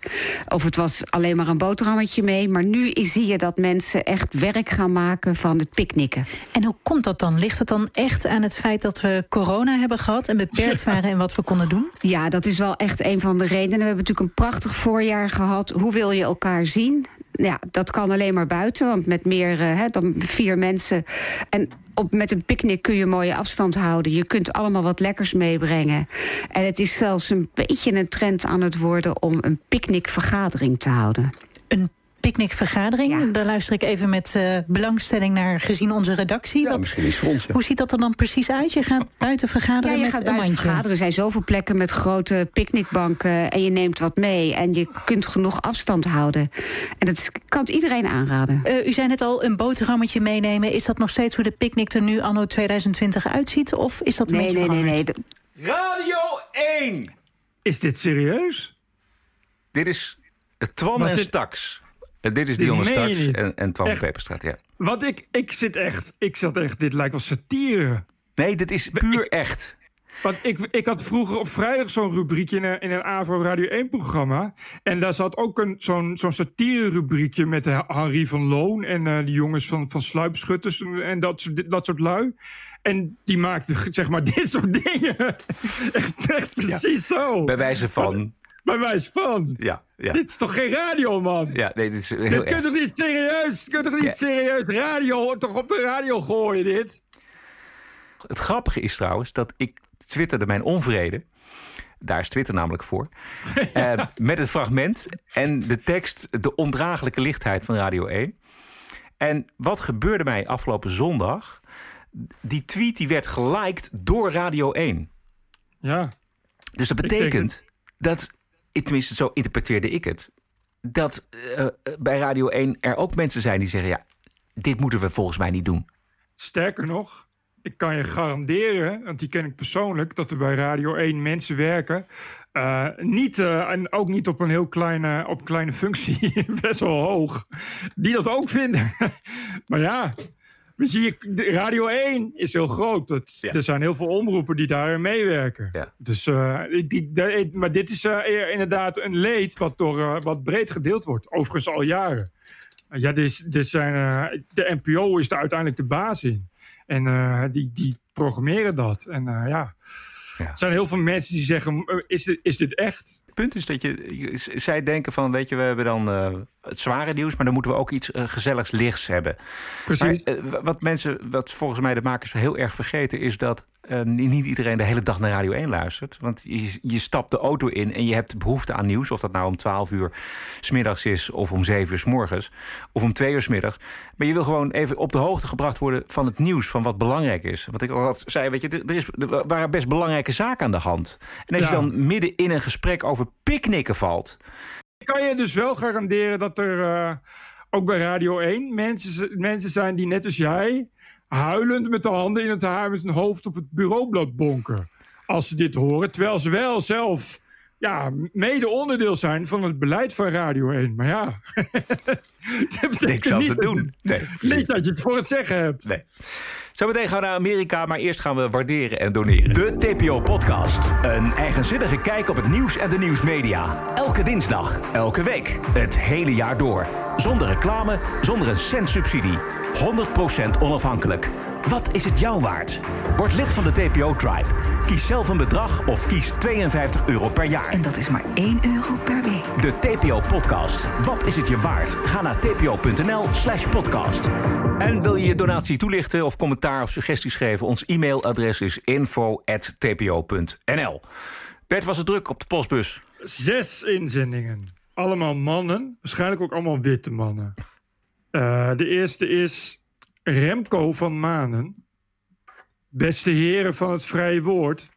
Of het was alleen maar een boterhammetje mee. Maar nu zie je dat mensen echt werk gaan maken van het picknicken. En hoe komt dat dan? Ligt het dan echt aan het feit dat we corona hebben gehad en beperkt waren in wat we konden doen? Ja, dat is wel echt een van de redenen. We hebben natuurlijk een prachtig voorjaar gehad. Hoe wil je elkaar zien? Ja, dat kan alleen maar buiten, want met meer eh, hè, dan vier mensen. En op, met een picknick kun je mooie afstand houden. Je kunt allemaal wat lekkers meebrengen. En het is zelfs een beetje een trend aan het worden om een picknickvergadering te houden. Een picknickvergadering. Daar luister ik even met eh, belangstelling naar, gezien onze redactie. Wat- Misschien voor ons. ja. Hoe ziet dat er dan precies uit? Je gaat buiten Ja, vergaderen je met gaat een buiten mandje. vergaderen. Er zijn zoveel plekken met grote picknickbanken. En je neemt wat mee. En je kunt genoeg afstand houden. En dat is- kan het iedereen aanraden. Eh, u zei net al, een boterhammetje meenemen. Is dat nog steeds hoe de picknick er nu anno 2020 uitziet? Of is dat een Nee, beetje nee, nee, veranderd? nee. Radio 1! Is dit serieus? Dit is eh, Twan Was en. En dit is Dionne niet. en, en Twan? Peperstraat. Ja. Want ik, ik zit echt, ik zat echt, dit lijkt wel satire. Nee, dit is puur echt. Want ik, ik had vroeger op vrijdag zo'n rubriekje in een, in een AVRO Radio 1-programma. En daar zat ook een, zo'n, zo'n satire-rubriekje met de Henri van Loon... en eh, die jongens van, van Sluipschutters en dat, soort- dat soort lui. En die maakten [LAUGHS] zeg maar dit soort dingen. [LAUGHS] echt, echt precies zo. Bij wijze van. Bij wijze van. Ja, ja. Dit is toch geen radio, man? Ja, nee, dit is heel Dit erg. kunt toch niet serieus, kunt toch niet Ja. serieus radio, toch op de radio gooien dit? Het grappige is trouwens dat ik twitterde mijn onvrede. Daar is Twitter namelijk voor. [LAUGHS] Eh, met het fragment en de tekst De ondraaglijke lichtheid van Radio 1. En wat gebeurde mij afgelopen zondag? Die tweet die werd geliked door Radio 1. Ja. Dus dat betekent dat, tenminste zo interpreteerde ik het... dat uh, bij Radio 1 er ook mensen zijn die zeggen... ja, dit moeten we volgens mij niet doen. Sterker nog, ik kan je garanderen, want die ken ik persoonlijk, dat er bij Radio 1 mensen werken. Uh, niet, en ook niet op een heel kleine, op kleine functie, [LAUGHS] best wel hoog, die dat ook vinden. [LAUGHS] maar ja, zie je, Radio 1 is heel groot. Het, Er zijn heel veel omroepen die daarin meewerken. Ja. Dus, uh, die, die, maar dit is inderdaad een leed wat, door, wat breed gedeeld wordt. Overigens al jaren. Ja, dit, dit zijn, de NPO is daar uiteindelijk de baas in. En die, die programmeren dat. En ja. ja. er zijn heel veel mensen die zeggen, is dit, is dit echt? Punt is dat je, zij denken van, weet je, we hebben dan uh, het zware nieuws... maar dan moeten we ook iets gezelligs lichts hebben. Precies. Maar, wat mensen, wat volgens mij de makers heel erg vergeten... is dat niet iedereen de hele dag naar Radio 1 luistert. Want je, je stapt de auto in en je hebt behoefte aan nieuws. Of dat nou om 12 uur smiddags is, of om 7 uur s morgens, of om 2 uur s middags. Maar je wil gewoon even op de hoogte gebracht worden van het nieuws, van wat belangrijk is. Wat ik al had zei, weet je, er, is, er waren best belangrijke zaken aan de hand. En als ja. je dan midden in een gesprek over picknicken valt. Kan je dus wel garanderen dat er uh, ook bij Radio 1 mensen, mensen zijn die net als jij huilend met de handen in het haar met hun hoofd op het bureaublad bonken. Als ze dit horen. Terwijl ze wel zelf ja, mede onderdeel zijn van het beleid van Radio 1. Maar ja, [LAUGHS] niks aan te doen. Nee, niet dat je het voor het zeggen hebt. Nee. Zometeen gaan we naar Amerika, maar eerst gaan we waarderen en doneren. De TPO-podcast. Een eigenzinnige kijk op het nieuws en de nieuwsmedia. Elke dinsdag, elke week, het hele jaar door. Zonder reclame, zonder een cent subsidie. 100% onafhankelijk. Wat is het jou waard? Word lid van de TPO-tribe. Kies zelf een bedrag of kies 52 euro per jaar. En dat is maar 1 euro per week. De TPO-podcast. Wat is het je waard? Ga naar tpo.nl slash podcast. En wil je je donatie toelichten of commentaar of suggesties geven? Ons e-mailadres is info.tpo.nl. Bert, was het druk op de postbus? Zes inzendingen. Allemaal mannen. Waarschijnlijk ook allemaal witte mannen. Uh, de eerste is Remco van Manen. Beste heren van het vrije woord.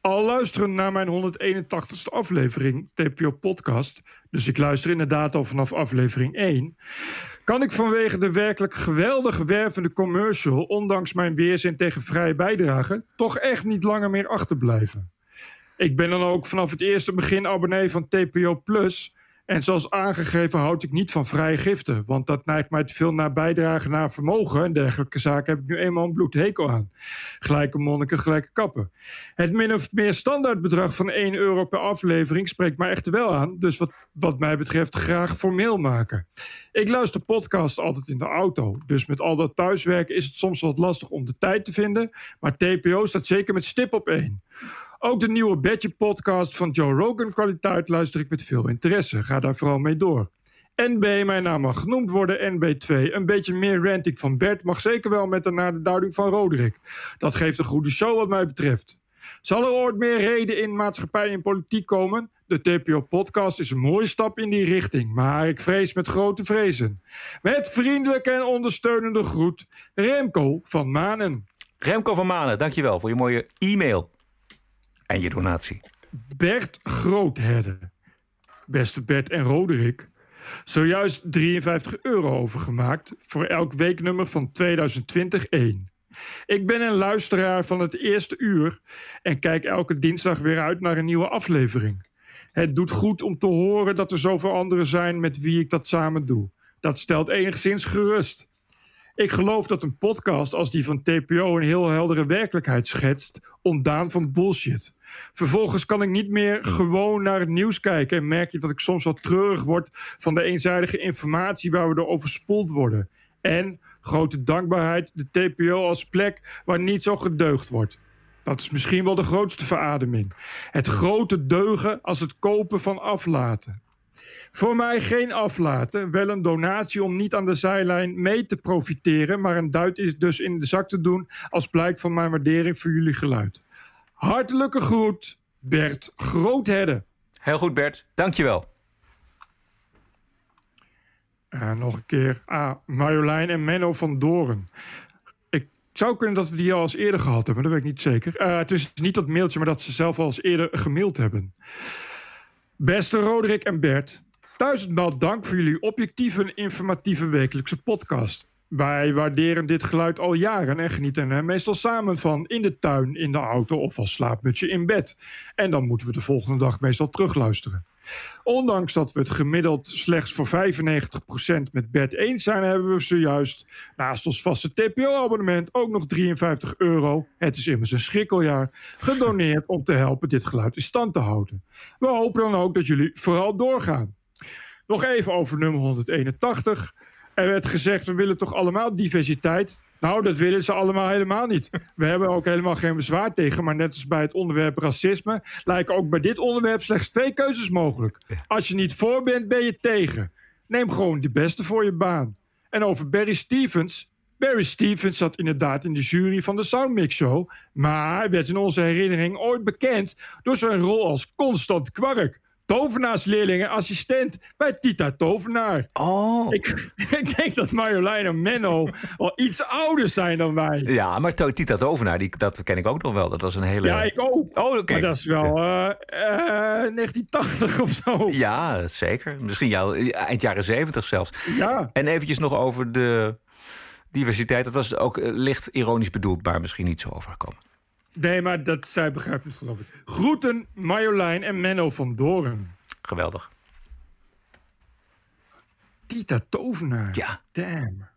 Al luisteren naar mijn 181ste aflevering, TPO Podcast. Dus ik luister inderdaad al vanaf aflevering 1. Kan ik vanwege de werkelijk geweldige wervende commercial, ondanks mijn weerzin tegen vrije bijdrage, toch echt niet langer meer achterblijven. Ik ben dan ook vanaf het eerste begin abonnee van TPO Plus. En zoals aangegeven houd ik niet van vrije giften. Want dat neigt mij te veel naar bijdragen naar vermogen. En dergelijke zaken heb ik nu eenmaal een bloedhekel aan. Gelijke monniken, gelijke kappen. Het min of meer standaardbedrag van 1 euro per aflevering spreekt mij echter wel aan. Dus wat, wat mij betreft graag formeel maken. Ik luister podcasts altijd in de auto. Dus met al dat thuiswerken is het soms wat lastig om de tijd te vinden. Maar TPO staat zeker met stip op één. Ook de nieuwe Badge podcast van Joe Rogan kwaliteit luister ik met veel interesse. Ga daar vooral mee door. NB, mijn naam mag genoemd worden, NB2. Een beetje meer ranting van Bert mag zeker wel met daarna de duiding van Roderick. Dat geeft een goede show wat mij betreft. Zal er ooit meer reden in maatschappij en politiek komen? De TPO-podcast is een mooie stap in die richting, maar ik vrees met grote vrezen. Met vriendelijke en ondersteunende groet, Remco van Manen. Remco van Manen, dankjewel voor je mooie e-mail en je donatie. Bert Grootherde. Beste Bert en Roderick. Zojuist 53 euro overgemaakt voor elk weeknummer van 2020 1. Ik ben een luisteraar van het eerste uur en kijk elke dinsdag weer uit naar een nieuwe aflevering. Het doet goed om te horen dat er zoveel anderen zijn met wie ik dat samen doe. Dat stelt enigszins gerust. Ik geloof dat een podcast als die van TPO een heel heldere werkelijkheid schetst, ontdaan van bullshit. Vervolgens kan ik niet meer gewoon naar het nieuws kijken en merk je dat ik soms wat treurig word van de eenzijdige informatie waar we door overspoeld worden. En grote dankbaarheid, de TPO als plek waar niet zo gedeugd wordt. Dat is misschien wel de grootste verademing. Het grote deugen als het kopen van aflaten. Voor mij geen aflaten, wel een donatie om niet aan de zijlijn mee te profiteren, maar een duit is dus in de zak te doen als blijk van mijn waardering voor jullie geluid. Hartelijke groet, Bert Groothedde. Heel goed, Bert. Dankjewel. En nog een keer ah, Marjolein en Menno van Doren. Ik zou kunnen dat we die al eens eerder gehad hebben, dat weet ik niet zeker. Eh, het is niet dat mailtje, maar dat ze zelf al eens eerder gemaild hebben. Beste Roderick en Bert, duizendmaal dank voor jullie objectieve en informatieve wekelijkse podcast. Wij waarderen dit geluid al jaren en genieten er meestal samen van in de tuin, in de auto of als slaapmutsje in bed. En dan moeten we de volgende dag meestal terugluisteren. Ondanks dat we het gemiddeld slechts voor 95% met Bert eens zijn, hebben we zojuist naast ons vaste TPO-abonnement ook nog 53 euro, het is immers een schrikkeljaar, gedoneerd om te helpen dit geluid in stand te houden. We hopen dan ook dat jullie vooral doorgaan. Nog even over nummer 181. Er werd gezegd, we willen toch allemaal diversiteit? Nou, dat willen ze allemaal helemaal niet. We hebben ook helemaal geen bezwaar tegen. Maar net als bij het onderwerp racisme... lijken ook bij dit onderwerp slechts twee keuzes mogelijk. Als je niet voor bent, ben je tegen. Neem gewoon de beste voor je baan. En over Barry Stevens... Barry Stevens zat inderdaad in de jury van de Soundmix Show... maar werd in onze herinnering ooit bekend... door zijn rol als constant kwark tovenaarsleerling en assistent bij Tita Tovenaar. Oh. Ik, [LAUGHS] ik denk dat Marjolein en Menno al iets ouder zijn dan wij. Ja, maar Tita Tovenaar, die, dat ken ik ook nog wel. Dat was een hele... Ja, ik ook. Oh, oké. Maar dat is wel eh, eh, 1980 of zo. Ja, zeker. Misschien jou, eind jaren zeventig zelfs. Ja. En eventjes nog over de diversiteit. Dat was ook eh, licht ironisch bedoeld, maar misschien niet zo overgekomen. Nee, maar dat zij begrijpen het geloof ik. Groeten Marjolein en Menno van Doren. Geweldig. Tita Tovenaar. Ja. Damn.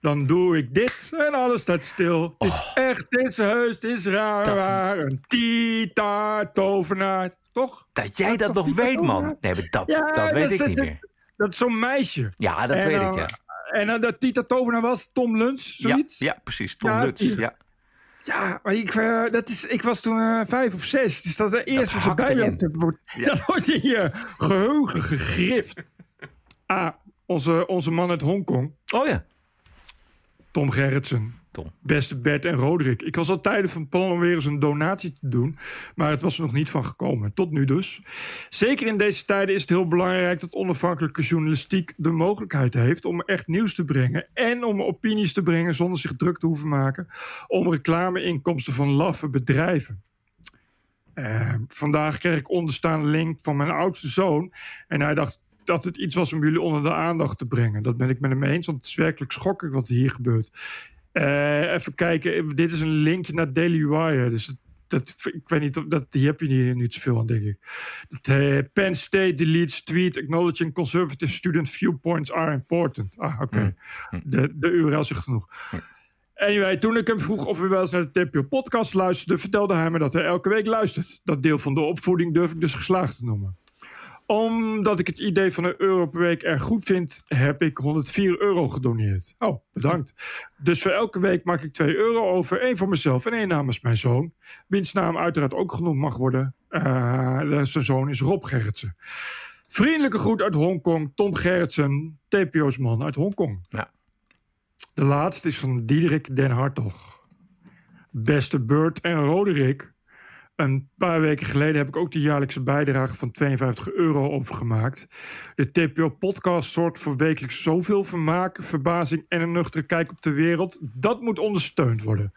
Dan doe ik dit en alles staat stil. Het is echt, het is heus, het is raar, Dat-. Een Tita Tovenaar. Toch? Dat jij dat nog weet, man. Nee, maar dat, Ja, dat weet dat ik niet meer. Dat is zo'n meisje. Ja, dat En weet ik, ja. En dat Tita Tovenaar was Tom Luns, zoiets? Ja, ja precies. Tom Ja, die- Ja. Ja, maar ik, eh, dat is, ik was toen eh, vijf of zes. Dus dat erbij erin. loopt, dat wordt, [LAUGHS] dat wordt in je geheugen gegrift. Ah, onze, onze man uit Hongkong. Oh ja. Tom Gerritsen. Beste Bert en Roderick. Ik was al tijden van plan om weer eens een donatie te doen. Maar het was er nog niet van gekomen. Tot nu dus. Zeker in deze tijden is het heel belangrijk dat onafhankelijke journalistiek de mogelijkheid heeft om echt nieuws te brengen. En om opinies te brengen zonder zich druk te hoeven maken. Om reclameinkomsten van laffe bedrijven. Eh, vandaag kreeg ik onderstaande link van mijn oudste zoon. En hij dacht dat het iets was om jullie onder de aandacht te brengen. Dat ben ik met hem eens, want het is werkelijk schokkelijk wat hier gebeurt. Eh, even kijken, dit is een linkje naar Daily Wire. Dus dat, ik weet niet, of dat, hier heb je niet, niet zoveel aan, denk ik. Dat, eh, Penn State deletes tweet acknowledging conservative student viewpoints are important. Ah, oké. De, de URL zegt genoeg. Anyway, toen ik hem vroeg of hij wel eens naar de TPO-podcast luisterde... vertelde hij me dat hij elke week luistert. Dat deel van de opvoeding durf ik dus geslaagd te noemen. Omdat ik het idee van een euro per week erg goed vind... heb ik 104 euro gedoneerd. Oh, bedankt. Dus voor elke week maak ik 2 euro over. één voor mezelf en één namens mijn zoon. Wiens naam uiteraard ook genoemd mag worden. Eh, zijn zoon is Rob Gerritsen. Vriendelijke groet uit Hongkong. Tom Gerritsen, TPO's man uit Hongkong. Ja. De laatste is van Diederik den Hartog. Beste Bert en Roderick. Een paar weken geleden heb ik ook de jaarlijkse bijdrage van 52 euro overgemaakt. De TPO-podcast zorgt voor wekelijks zoveel vermaak, verbazing en een nuchtere kijk op de wereld. Dat moet ondersteund worden.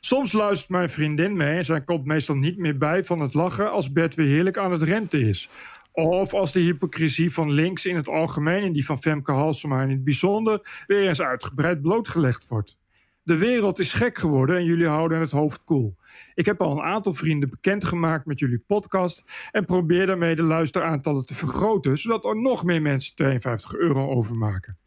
Soms luistert mijn vriendin mee en zij komt meestal niet meer bij van het lachen als Bert weer heerlijk aan het renten is. Of als de hypocrisie van links in het algemeen en die van Femke Halsema in het bijzonder weer eens uitgebreid blootgelegd wordt. De wereld is gek geworden en jullie houden het hoofd koel. Ik heb al een aantal vrienden bekendgemaakt met jullie podcast en probeer daarmee de luisteraantallen te vergroten, zodat er nog meer mensen 52 euro overmaken.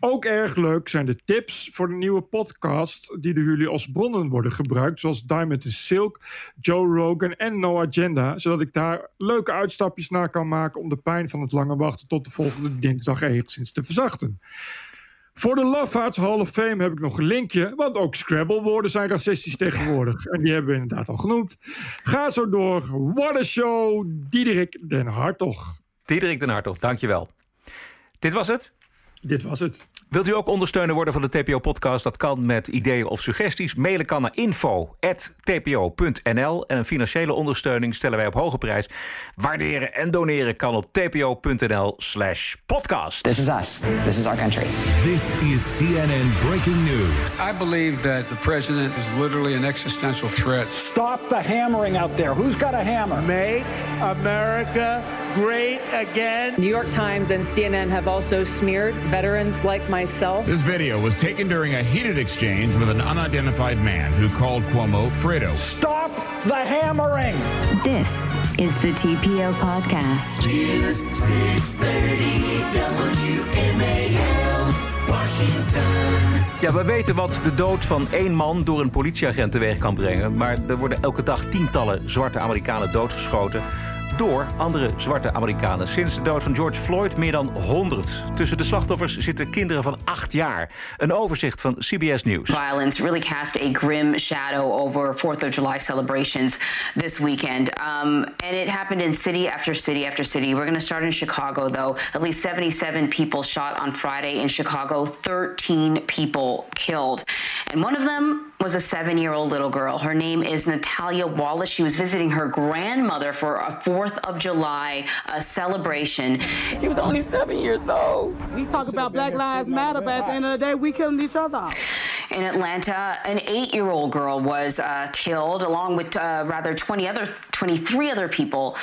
Ook erg leuk zijn de tips voor de nieuwe podcast die door jullie als bronnen worden gebruikt, zoals Diamond and Silk, Joe Rogan en No Agenda, zodat ik daar leuke uitstapjes naar kan maken om de pijn van het lange wachten tot de volgende dinsdag enigszins te verzachten. Voor de Lafaards Hall of Fame heb ik nog een linkje, want ook Scrabble-woorden zijn racistisch tegenwoordig. En die hebben we inderdaad al genoemd. Ga zo door. What a show, Diederik den Hartog. Diederik den Hartog, dankjewel. Dit was het? Dit was het. Wilt u ook ondersteuner worden van de TPO-podcast? Dat kan met ideeën of suggesties. Mailen kan naar info.tpo.nl. En een financiële ondersteuning stellen wij op hoge prijs. Waarderen en doneren kan op tpo.nl slash podcast. This is us. This is our country. This is CNN breaking news. I believe that the president is literally an existential threat. Stop the hammering out there. Who's got a hammer? Make America great again. New York Times and CNN have also smeared veterans like myself. This video was taken during a heated exchange with an unidentified man who called Cuomo Fredo. Stop the hammering. This is the TPO podcast. News 630 WMAL, Washington. Ja, we weten wat de dood van één man door een politieagent teweeg kan brengen. Maar er worden elke dag tientallen zwarte Amerikanen doodgeschoten door andere zwarte Amerikanen. Sinds de dood van George Floyd meer dan 100. Tussen de slachtoffers zitten kinderen van 8 jaar. Een overzicht van CBS News. Violence really cast a grim shadow over 4th of July celebrations this weekend. Um, and it happened in city after city after city. We're going to start in Chicago, though. At least 77 people shot on Friday in Chicago, 13 people killed. And one of them was a seven year old little girl. Her name is Natalia Wallace. She was visiting her grandmother for a 4th of July uh, celebration. She was only seven years old. We talk about Black Lives Matter, but at the end of the day, we killing each other. In Atlanta, an eight-year-old girl was uh, killed, along with uh, rather 20 other, 23 other people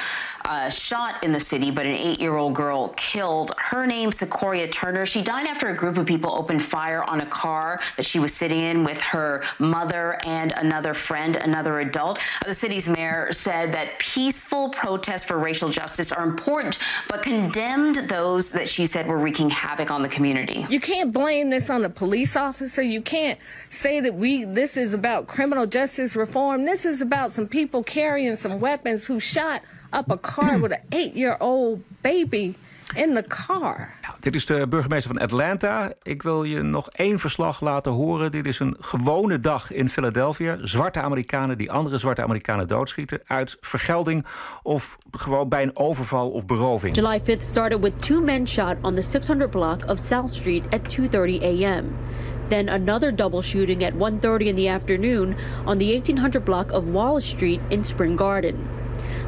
uh, shot in the city, but an eight-year-old girl killed. Her name, Sequoia Turner. She died after a group of people opened fire on a car that she was sitting in with her mother and another friend, another adult. The city's mayor said that peaceful protests for racial justice are important, but condemned those that she said were wreaking havoc on the community. You can't blame this on a police officer. You can't say that we this is about criminal justice reform. This is about some people carrying some weapons who shot up a car with an eight-year-old baby in the car. Nou, dit is de burgemeester van Atlanta. Ik wil je nog één verslag laten horen. Dit is een gewone dag in Philadelphia. Zwarte Amerikanen die andere zwarte Amerikanen doodschieten... uit vergelding of gewoon bij een overval of beroving. July 5th started with two men shot on the 600 block of South Street at 2.30 a.m. Then another double shooting at 1.30 in the afternoon... on the 1800 block of Wallace Street in Spring Garden.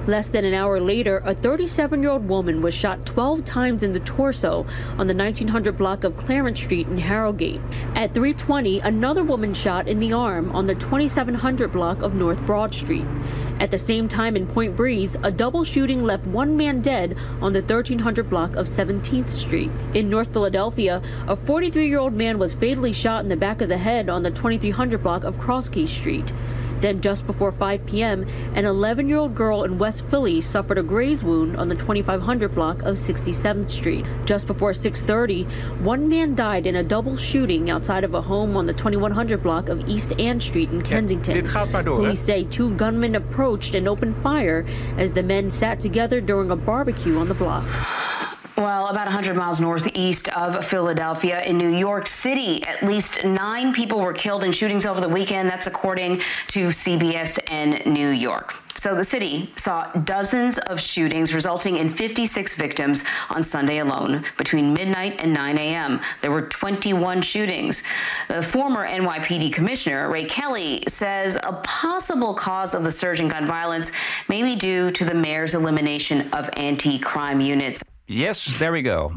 Less than an hour later, a 37 year old woman was shot 12 times in the torso on the 1900 block of Clarence Street in Harrogate. At 320, another woman shot in the arm on the 2700 block of North Broad Street. At the same time in Point Breeze, a double shooting left one man dead on the 1300 block of 17th Street. In North Philadelphia, a 43 year old man was fatally shot in the back of the head on the 2300 block of Crosskey Street. Then, just before 5 p.m., an 11 year old girl in West Philly suffered a graze wound on the 2500 block of 67th Street. Just before 6:30, one man died in a double shooting outside of a home on the 2100 block of East Ann Street in Kensington. door, Police say two gunmen approached and opened fire as the men sat together during a barbecue on the block. Well, about 100 miles northeast of Philadelphia in New York City, at least nine people were killed in shootings over the weekend. That's according to CBS and New York. So the city saw dozens of shootings, resulting in 56 victims on Sunday alone. Between midnight and 9 a.m., there were 21 shootings. The former NYPD commissioner, Ray Kelly, says a possible cause of the surge in gun violence may be due to the mayor's elimination of anti crime units. Yes, there we go.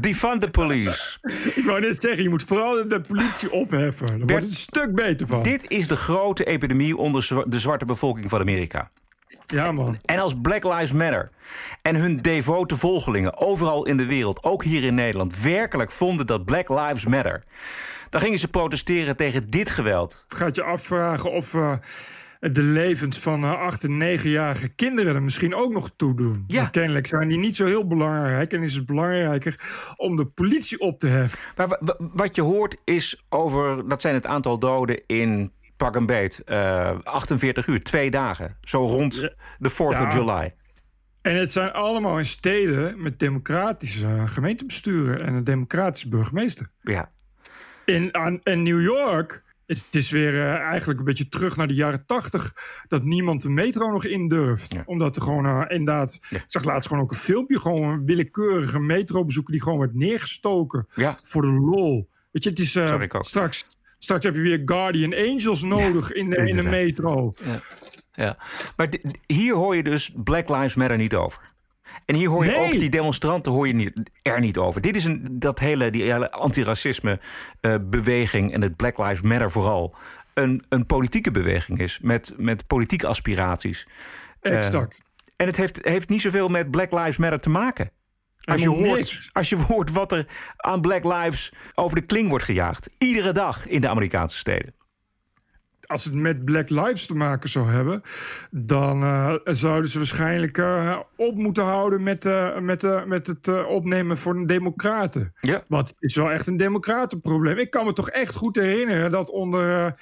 Defund the police. [LAUGHS] Ik wou net zeggen, je moet vooral de politie opheffen. Daar wordt het een stuk beter van. Dit is de grote epidemie onder de zwarte bevolking van Amerika. Ja, man. En als Black Lives Matter en hun devote volgelingen overal in de wereld, ook hier in Nederland, werkelijk vonden dat Black Lives Matter, dan gingen ze protesteren tegen dit geweld. Gaat je afvragen of eh, de levens van eh, acht en negenjarige kinderen er misschien ook nog toe doen. Ja. Maar kennelijk zijn die niet zo heel belangrijk. En is het belangrijker om de politie op te heffen. Maar wa- wa- wat je hoort is over, dat zijn het aantal doden in pak een beet, eh, 48 uur, twee dagen. Zo rond de 4th Ja. of July. En het zijn allemaal in steden met democratische eh, gemeentebesturen en een democratische burgemeester. Ja. In, aan, in New York het is weer eh, eigenlijk een beetje terug naar de jaren tachtig... dat niemand de metro nog in durft. Omdat er gewoon eh, inderdaad... Ik zag laatst gewoon ook een filmpje... gewoon een willekeurige metrobezoeker die gewoon werd neergestoken... Ja. voor de lol. Weet je, het is uh, Sorry, straks, straks heb je weer Guardian Angels nodig in, de, in de metro. Ja. ja. Maar hier hoor je dus Black Lives Matter niet over. En hier hoor je Nee. ook die demonstranten hoor je niet, er niet over. Dit is een, dat hele, die hele antiracisme eh, beweging en het Black Lives Matter vooral... een, een politieke beweging is met, met politieke aspiraties. Eh, Exact. en het heeft, heeft niet zoveel met Black Lives Matter te maken. Als je, hoort, als je [LAUGHS] hoort wat er aan Black Lives over de kling wordt gejaagd. Iedere dag in de Amerikaanse steden. Als het met Black Lives te maken zou hebben, dan eh, zouden ze waarschijnlijk eh, op moeten houden met, eh, met, met het opnemen voor de Democraten. Ja. Want het is wel echt een Democratenprobleem. Ik kan me toch echt goed herinneren dat onder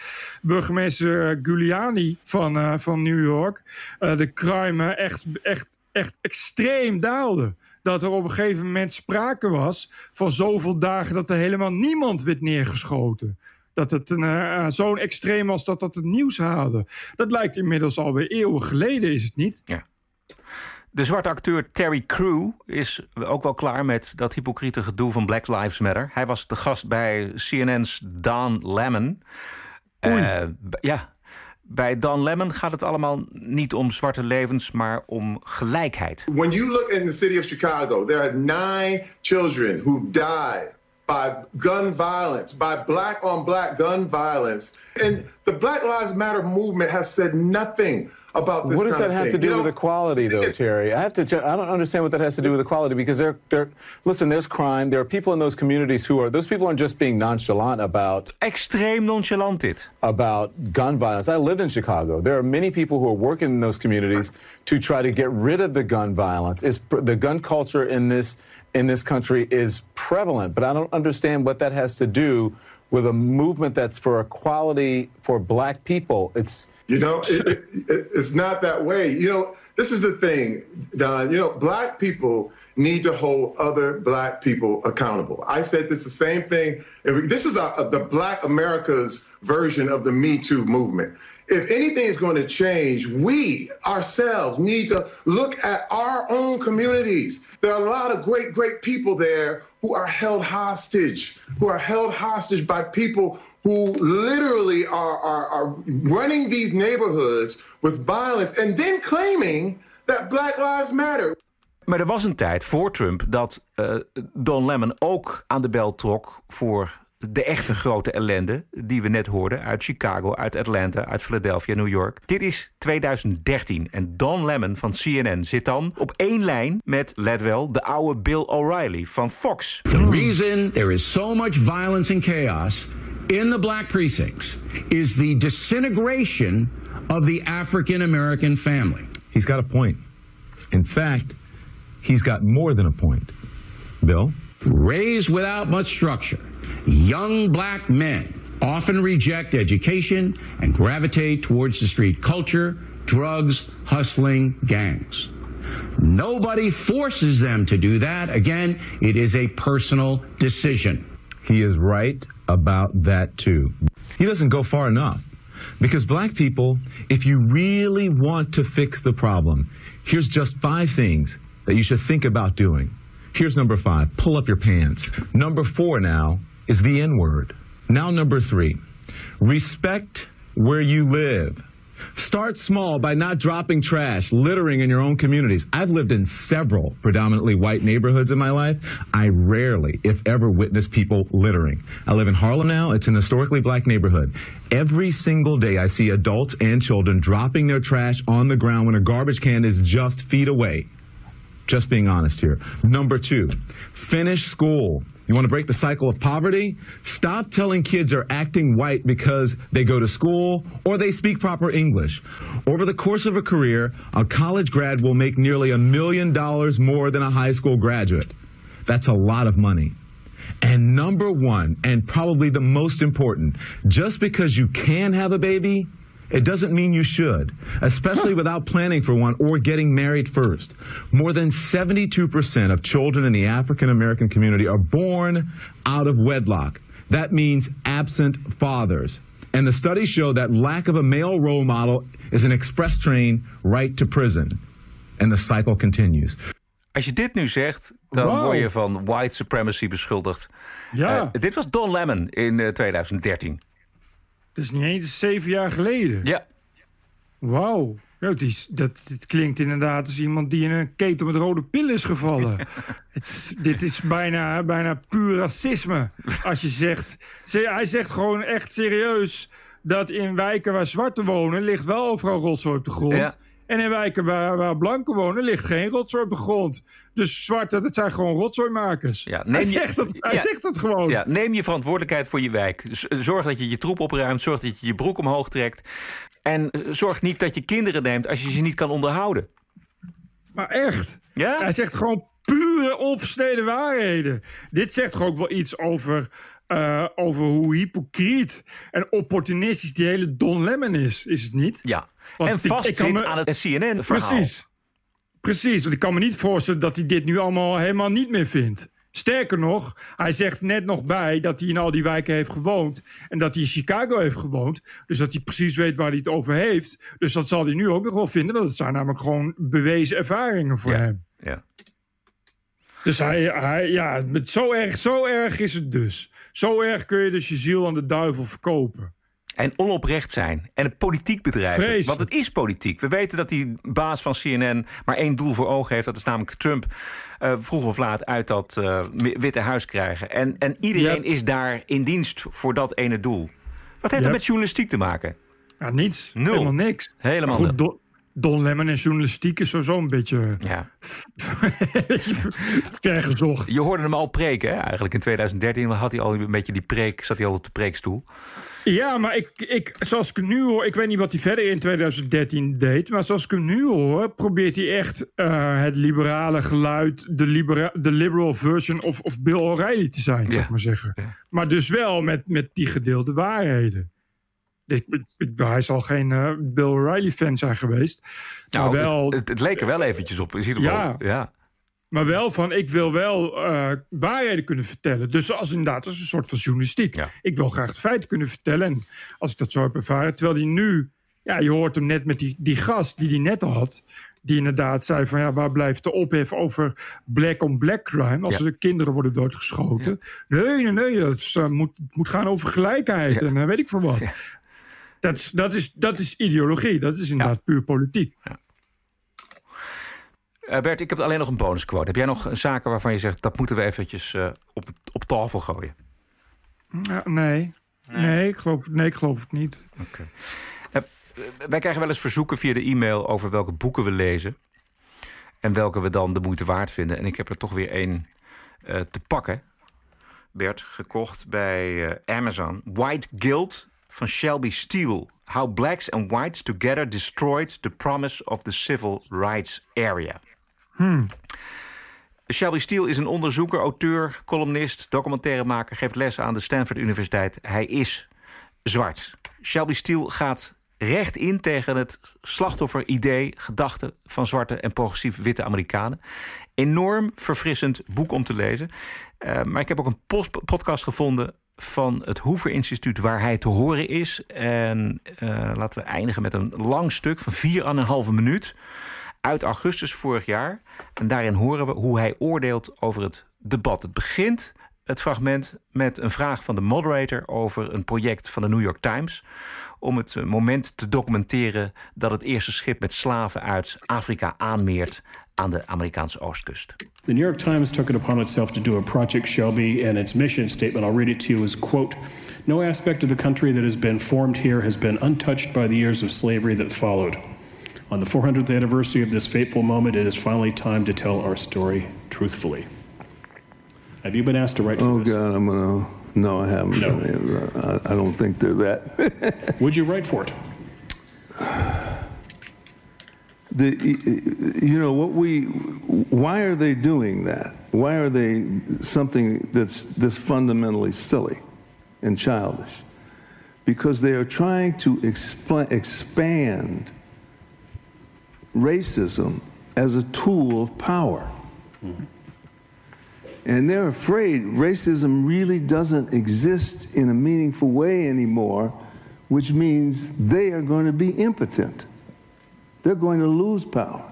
burgemeester Giuliani van, van New York de crime echt, echt, echt extreem daalde. Dat er op een gegeven moment sprake was van zoveel dagen dat er helemaal niemand werd neergeschoten. Dat het een, eh, zo'n extreem was dat dat het nieuws haalde. Dat lijkt inmiddels alweer eeuwen geleden, is het niet? Ja. De zwarte acteur Terry Crew is ook wel klaar met dat hypocriete gedoe van Black Lives Matter. Hij was de gast bij CNN's Don Lemon. Eh, b- ja, bij Don Lemon gaat het allemaal niet om zwarte levens, maar om gelijkheid. When you look in the city of Chicago, there are nine children who died by gun violence, by black on black gun violence. And the Black Lives Matter movement has said nothing about this What does kind that of have to do You with know, equality, though, Terry? I have to. Tell, I don't understand what that has to do with equality because there, there. Listen, there's crime. There are people in those communities who are. Those people aren't just being nonchalant about. Extreme nonchalant dit. About gun violence. I lived in Chicago. There are many people who are working in those communities to try to get rid of the gun violence. It's the gun culture in this in this country is prevalent, but I don't understand what that has to do with a movement that's for equality for black people. It's You know, it, it, it- it's not that way. You know, this is the thing, Don. You know, black people need to hold other black people accountable. I said this the same thing. This is a, the Black America's version of the Me Too movement. If anything is going to change, we ourselves need to look at our own communities. There are a lot of great, great people there who are held hostage, who are held hostage by people who literally are, are, are running these neighborhoods with violence and then claiming that Black Lives Matter. Maar er was een tijd voor Trump dat eh, Don Lemon ook aan de bel trok voor de echte grote ellende die we net hoorden uit Chicago, uit Atlanta, uit Philadelphia, New York. Dit is 2013 en Don Lemon van CNN zit dan op één lijn met, let wel, de oude Bill O'Reilly van Fox. The reason there is so much violence and chaos in the black precincts is the disintegration of the African American family. He's got a point. In fact, he's got more than a point. Bill? Raised without much structure, young black men often reject education and gravitate towards the street culture, drugs, hustling, gangs. Nobody forces them to do that. Again, it is a personal decision. He is right about that too. He doesn't go far enough. Because black people, if you really want to fix the problem, here's just five things that you should think about doing. Here's number five pull up your pants. Number four now is the N word. Now, number three respect where you live. Start small by not dropping trash, littering in your own communities. I've lived in several predominantly white neighborhoods in my life. I rarely, if ever, witness people littering. I live in Harlem now. It's an historically black neighborhood. Every single day, I see adults and children dropping their trash on the ground when a garbage can is just feet away. Just being honest here. Number two, finish school. You want to break the cycle of poverty? Stop telling kids they're acting white because they go to school or they speak proper English. Over the course of a career, a college grad will make nearly a million dollars more than a high school graduate. That's a lot of money. And number one, and probably the most important, just because you can have a baby, it doesn't mean you should, especially [LAUGHS] without planning for one or getting married first. More than 72% of children in the African American community are born out of wedlock. That means absent fathers. And the studies show that lack of a male role model is an express train right to prison. And the cycle continues. Als je dit nu zegt, dan Wauw. word je van white supremacy beschuldigd. Ja. Eh, dit was Don Lemon in eh, 2013. Dat is niet eens zeven jaar geleden. Ja. Wauw. Ja, het, is, dat, het klinkt inderdaad als iemand die in een ketel met rode pillen is gevallen. [LAUGHS] het, dit is bijna, bijna puur racisme. Als je zegt... Ze- Hij zegt gewoon echt serieus dat in wijken waar zwarten wonen... ligt wel overal rotzooi op de grond. Ja. En in wijken waar, waar blanken wonen ligt geen rotzooi op de grond. Dus zwarte, dat zijn gewoon rotzooimakers. Ja, hij je- zegt, dat, hij Ja. zegt dat gewoon. Ja, neem je verantwoordelijkheid voor je wijk. Zorg dat je je troep opruimt. Zorg dat je je broek omhoog trekt. En eh, zorg niet dat je kinderen neemt als je ze niet kan onderhouden. Maar echt. Ja? Hij zegt gewoon pure onversneden waarheden. Dit zegt toch ook wel iets over, eh, over hoe hypocriet en opportunistisch die hele Don Lemon is. Is het niet? Ja. Want en ik- vast ik kan zit me- aan het CNN-verhaal. Precies. Precies, want ik kan me niet voorstellen dat hij dit nu allemaal helemaal niet meer vindt. Sterker nog, hij zegt net nog bij dat hij in al die wijken heeft gewoond. En dat hij in Chicago heeft gewoond. Dus dat hij precies weet waar hij het over heeft. Dus dat zal hij nu ook nog wel vinden. Want het zijn namelijk gewoon bewezen ervaringen voor hem. Ja. Dus hij, hij ja, met zo, erg, zo erg is het dus. Zo erg kun je dus je ziel aan de duivel verkopen. En onoprecht zijn. En het politiek bedrijven. Want het is politiek. We weten dat die baas van CNN maar één doel voor ogen heeft. Dat is namelijk Trump eh, vroeg of laat uit dat eh, Witte Huis krijgen. En, en iedereen is daar in dienst voor dat ene doel. Wat heeft Ja. dat met journalistiek te maken? Ja, niets. Nul. Helemaal niks. Helemaal goed. Don, Don Lemon en journalistiek is sowieso een beetje Ja. [LAUGHS] ver gezocht. Je hoorde hem al preken, hè? eigenlijk in 2013 had hij al een beetje die preek, zat hij al op de preekstoel. Ja, maar ik, ik, zoals ik nu hoor... Ik weet niet wat hij verder in 2013 deed... maar zoals ik hem nu hoor... probeert hij echt eh, het liberale geluid... de, libera de liberal version of, of Bill O'Reilly te zijn, zou ik maar zeggen. Maar dus wel met, met die gedeelde waarheden. Ik, ik- hij zal geen eh, Bill O'Reilly-fan zijn geweest. Nou, maar wel... het, het leek er wel eventjes op. In ieder Ja. geval. ja. Maar wel van, ik wil wel eh, waarheden kunnen vertellen. Dus als inderdaad, als een soort van journalistiek. Ik wil graag de feiten kunnen vertellen. En als ik dat zo heb ervaren. Terwijl die nu, ja, je hoort hem net met die, die gast die hij net had. Die inderdaad zei van, ja, waar blijft de ophef over black on black crime? Als Ja. er kinderen worden doodgeschoten. Nee, nee, nee, dat is, eh, moet, moet gaan over gelijkheid. En eh, weet ik veel wat. Dat, is, dat, is, dat is ideologie. Dat is inderdaad puur politiek. Eh, Bert, ik heb alleen nog een bonusquote. Heb jij nog zaken waarvan je zegt... dat moeten we eventjes eh, op, op tafel gooien? Ja, nee. Nee, ik geloof, nee, ik geloof het niet. Eh, wij krijgen wel eens verzoeken via de e-mail... over welke boeken we lezen. En welke we dan de moeite waard vinden. En ik heb er toch weer één te pakken. Bert, gekocht bij Amazon. White Guilt van Shelby Steele. How blacks and whites together destroyed the promise of the civil rights area. Hmm. Shelby Steele is een onderzoeker, auteur, columnist, documentairemaker, geeft les aan de Stanford Universiteit. Hij is zwart. Shelby Steele gaat recht in tegen het slachtoffer-idee, gedachte van zwarte en progressief witte Amerikanen. Enorm verfrissend boek om te lezen. Eh, maar ik heb ook een podcast gevonden van het Hoover Instituut waar hij te horen is. En eh, laten we eindigen met een lang stuk van 4,5 minuut uit augustus vorig jaar. En daarin horen we hoe hij oordeelt over het debat. Het begint, het fragment, met een vraag van de moderator over een project van de New York Times. Om het eh, moment te documenteren dat het eerste schip met slaven uit Afrika aanmeert aan de Amerikaanse oostkust. The New York Times took it upon itself to do a Project Shelby, and its mission statement, I'll read it to you, is quote, No aspect of the country that has been formed here has been untouched by the years of slavery that followed. On the 400th anniversary of this fateful moment, it is finally time to tell our story truthfully. Have you been asked to write for Oh this? God, I'm gonna. No, I haven't. No. I, I don't think they're that. [LAUGHS] Would you write for it? the, you know what we. Why are they doing that? Why are they something that's this fundamentally silly and childish? Because they are trying to expla expand racism as a tool of power. And they're afraid racism really doesn't exist in a meaningful way anymore, which means they are going to be impotent. They're going to lose power.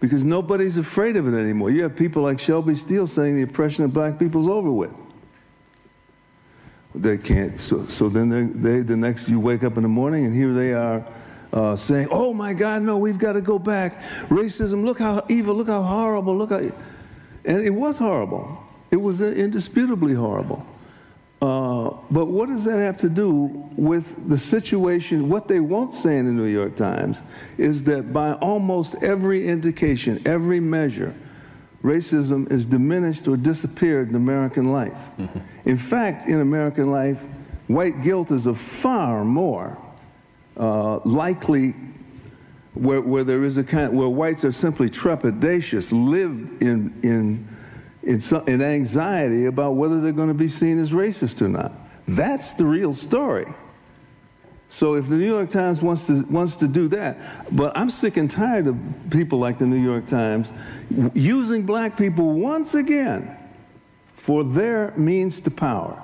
because nobody's afraid of it anymore. You have people like Shelby Steele saying the oppression of black people's over with. They can't. So, so then they, they, the next, you wake up in the morning and here they are uh, saying, "Oh my God, no, we've got to go back. Racism. Look how evil. Look how horrible. Look how." And it was horrible. It was indisputably horrible. Uh, but what does that have to do with the situation? What they won't say in the New York Times is that by almost every indication, every measure, racism is diminished or disappeared in American life. In fact, in American life, white guilt is a far more uh, likely where, where there is a kind where whites are simply trepidatious, live in in in, some, in anxiety about whether they're going to be seen as racist or not. That's the real story. So if the New York Times wants to wants to do that, but I'm sick and tired of people like the New York Times using black people once again for their means to power.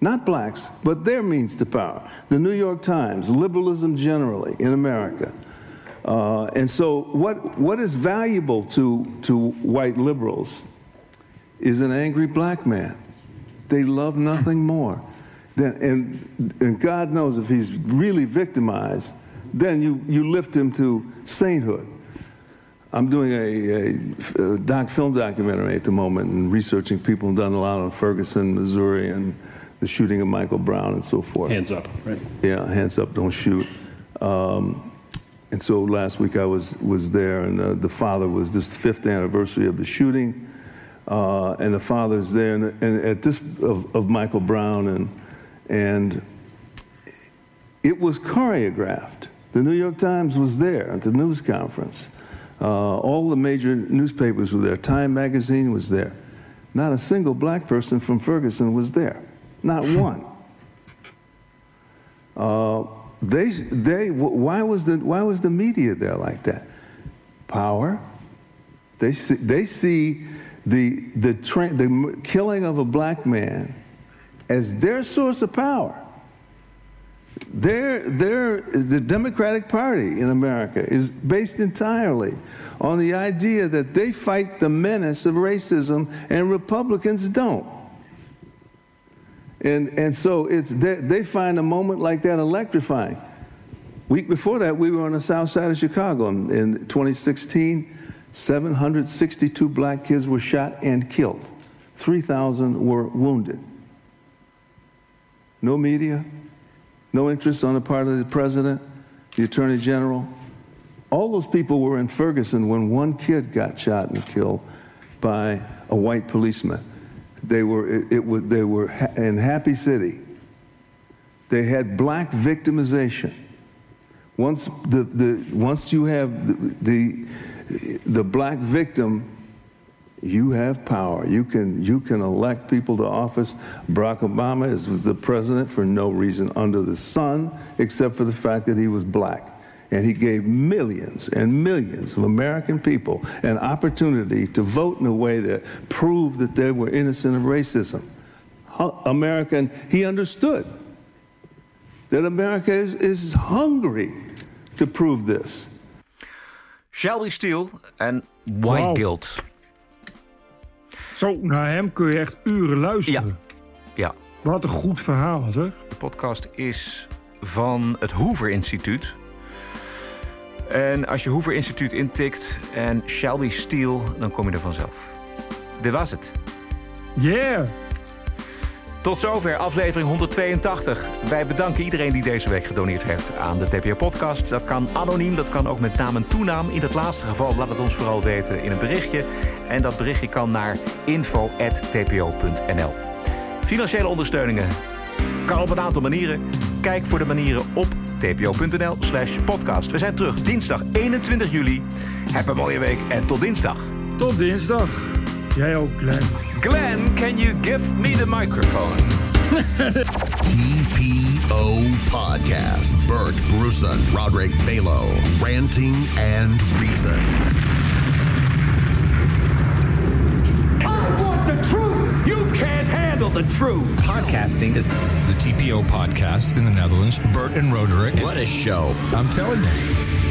Not blacks, but their means to power. The New York Times, liberalism generally in America. Uh, and so, what, what is valuable to, to white liberals is an angry black man. They love nothing more. Than, and, and God knows if he's really victimized, then you, you lift him to sainthood. I'm doing a, a, a, doc film documentary at the moment and researching people and done a lot on Ferguson, Missouri, and the shooting of Michael Brown and so forth. Hands up, right? Yeah, hands up, don't shoot. Um, and so last week I was was there, and uh, the father was this the fifth anniversary of the shooting, uh, and the father's there, and, and at this of, of Michael Brown, and and it was choreographed. The New York Times was there at the news conference. Uh, all the major newspapers were there. Time magazine was there. Not a single black person from Ferguson was there. Not [LAUGHS] one. Uh, they, they, why was the, why was the media there like that? Power. They see, they see the, the, tra- the killing of a black man as their source of power. They're, they're, the Democratic Party in America is based entirely on the idea that they fight the menace of racism and Republicans don't. And, and so it's, they, they find a moment like that electrifying. Week before that, we were on the south side of Chicago. In, in 2016, 762 black kids were shot and killed. 3,000 were wounded. No media, no interest on the part of the president, the attorney general. All those people were in Ferguson when one kid got shot and killed by a white policeman. They were, it, it was, they were ha- in Happy City. They had black victimization. Once, the, the, once you have the, the, the black victim, you have power. You can, you can elect people to office. Barack Obama is, was the president for no reason under the sun except for the fact that he was black. And he gave millions and millions of American people an opportunity to vote in a way that proved that they were innocent of racism. American, he understood that America is, is hungry to prove this. Shelby Steele en White Wow. Guilt. Zo, naar hem kun je echt uren luisteren. Ja. Wat een goed verhaal, zeg. De podcast is van het Hoover Instituut. En als je Hoover Instituut intikt en Shelby Steele, dan kom je er vanzelf. Dit was het. Yeah! Tot zover aflevering 182. Wij bedanken iedereen die deze week gedoneerd heeft aan de TPO-podcast. Dat kan anoniem, dat kan ook met naam en toenaam. In dat laatste geval laat het ons vooral weten in een berichtje. En dat berichtje kan naar info.tpo.nl. Financiële ondersteuningen kan op een aantal manieren. Kijk voor de manieren op tpo.nl slash podcast. We zijn terug dinsdag 21 juli. Heb een mooie week en tot dinsdag. Tot dinsdag. Jij ook, Glenn. Glenn, can you give me the microphone? TPO Podcast. Bert Bruson, Roderick Balo, ranting and reason. You can't handle the truth. Podcasting is the TPO podcast in the Netherlands. Bert and Roderick. What a show. I'm telling you.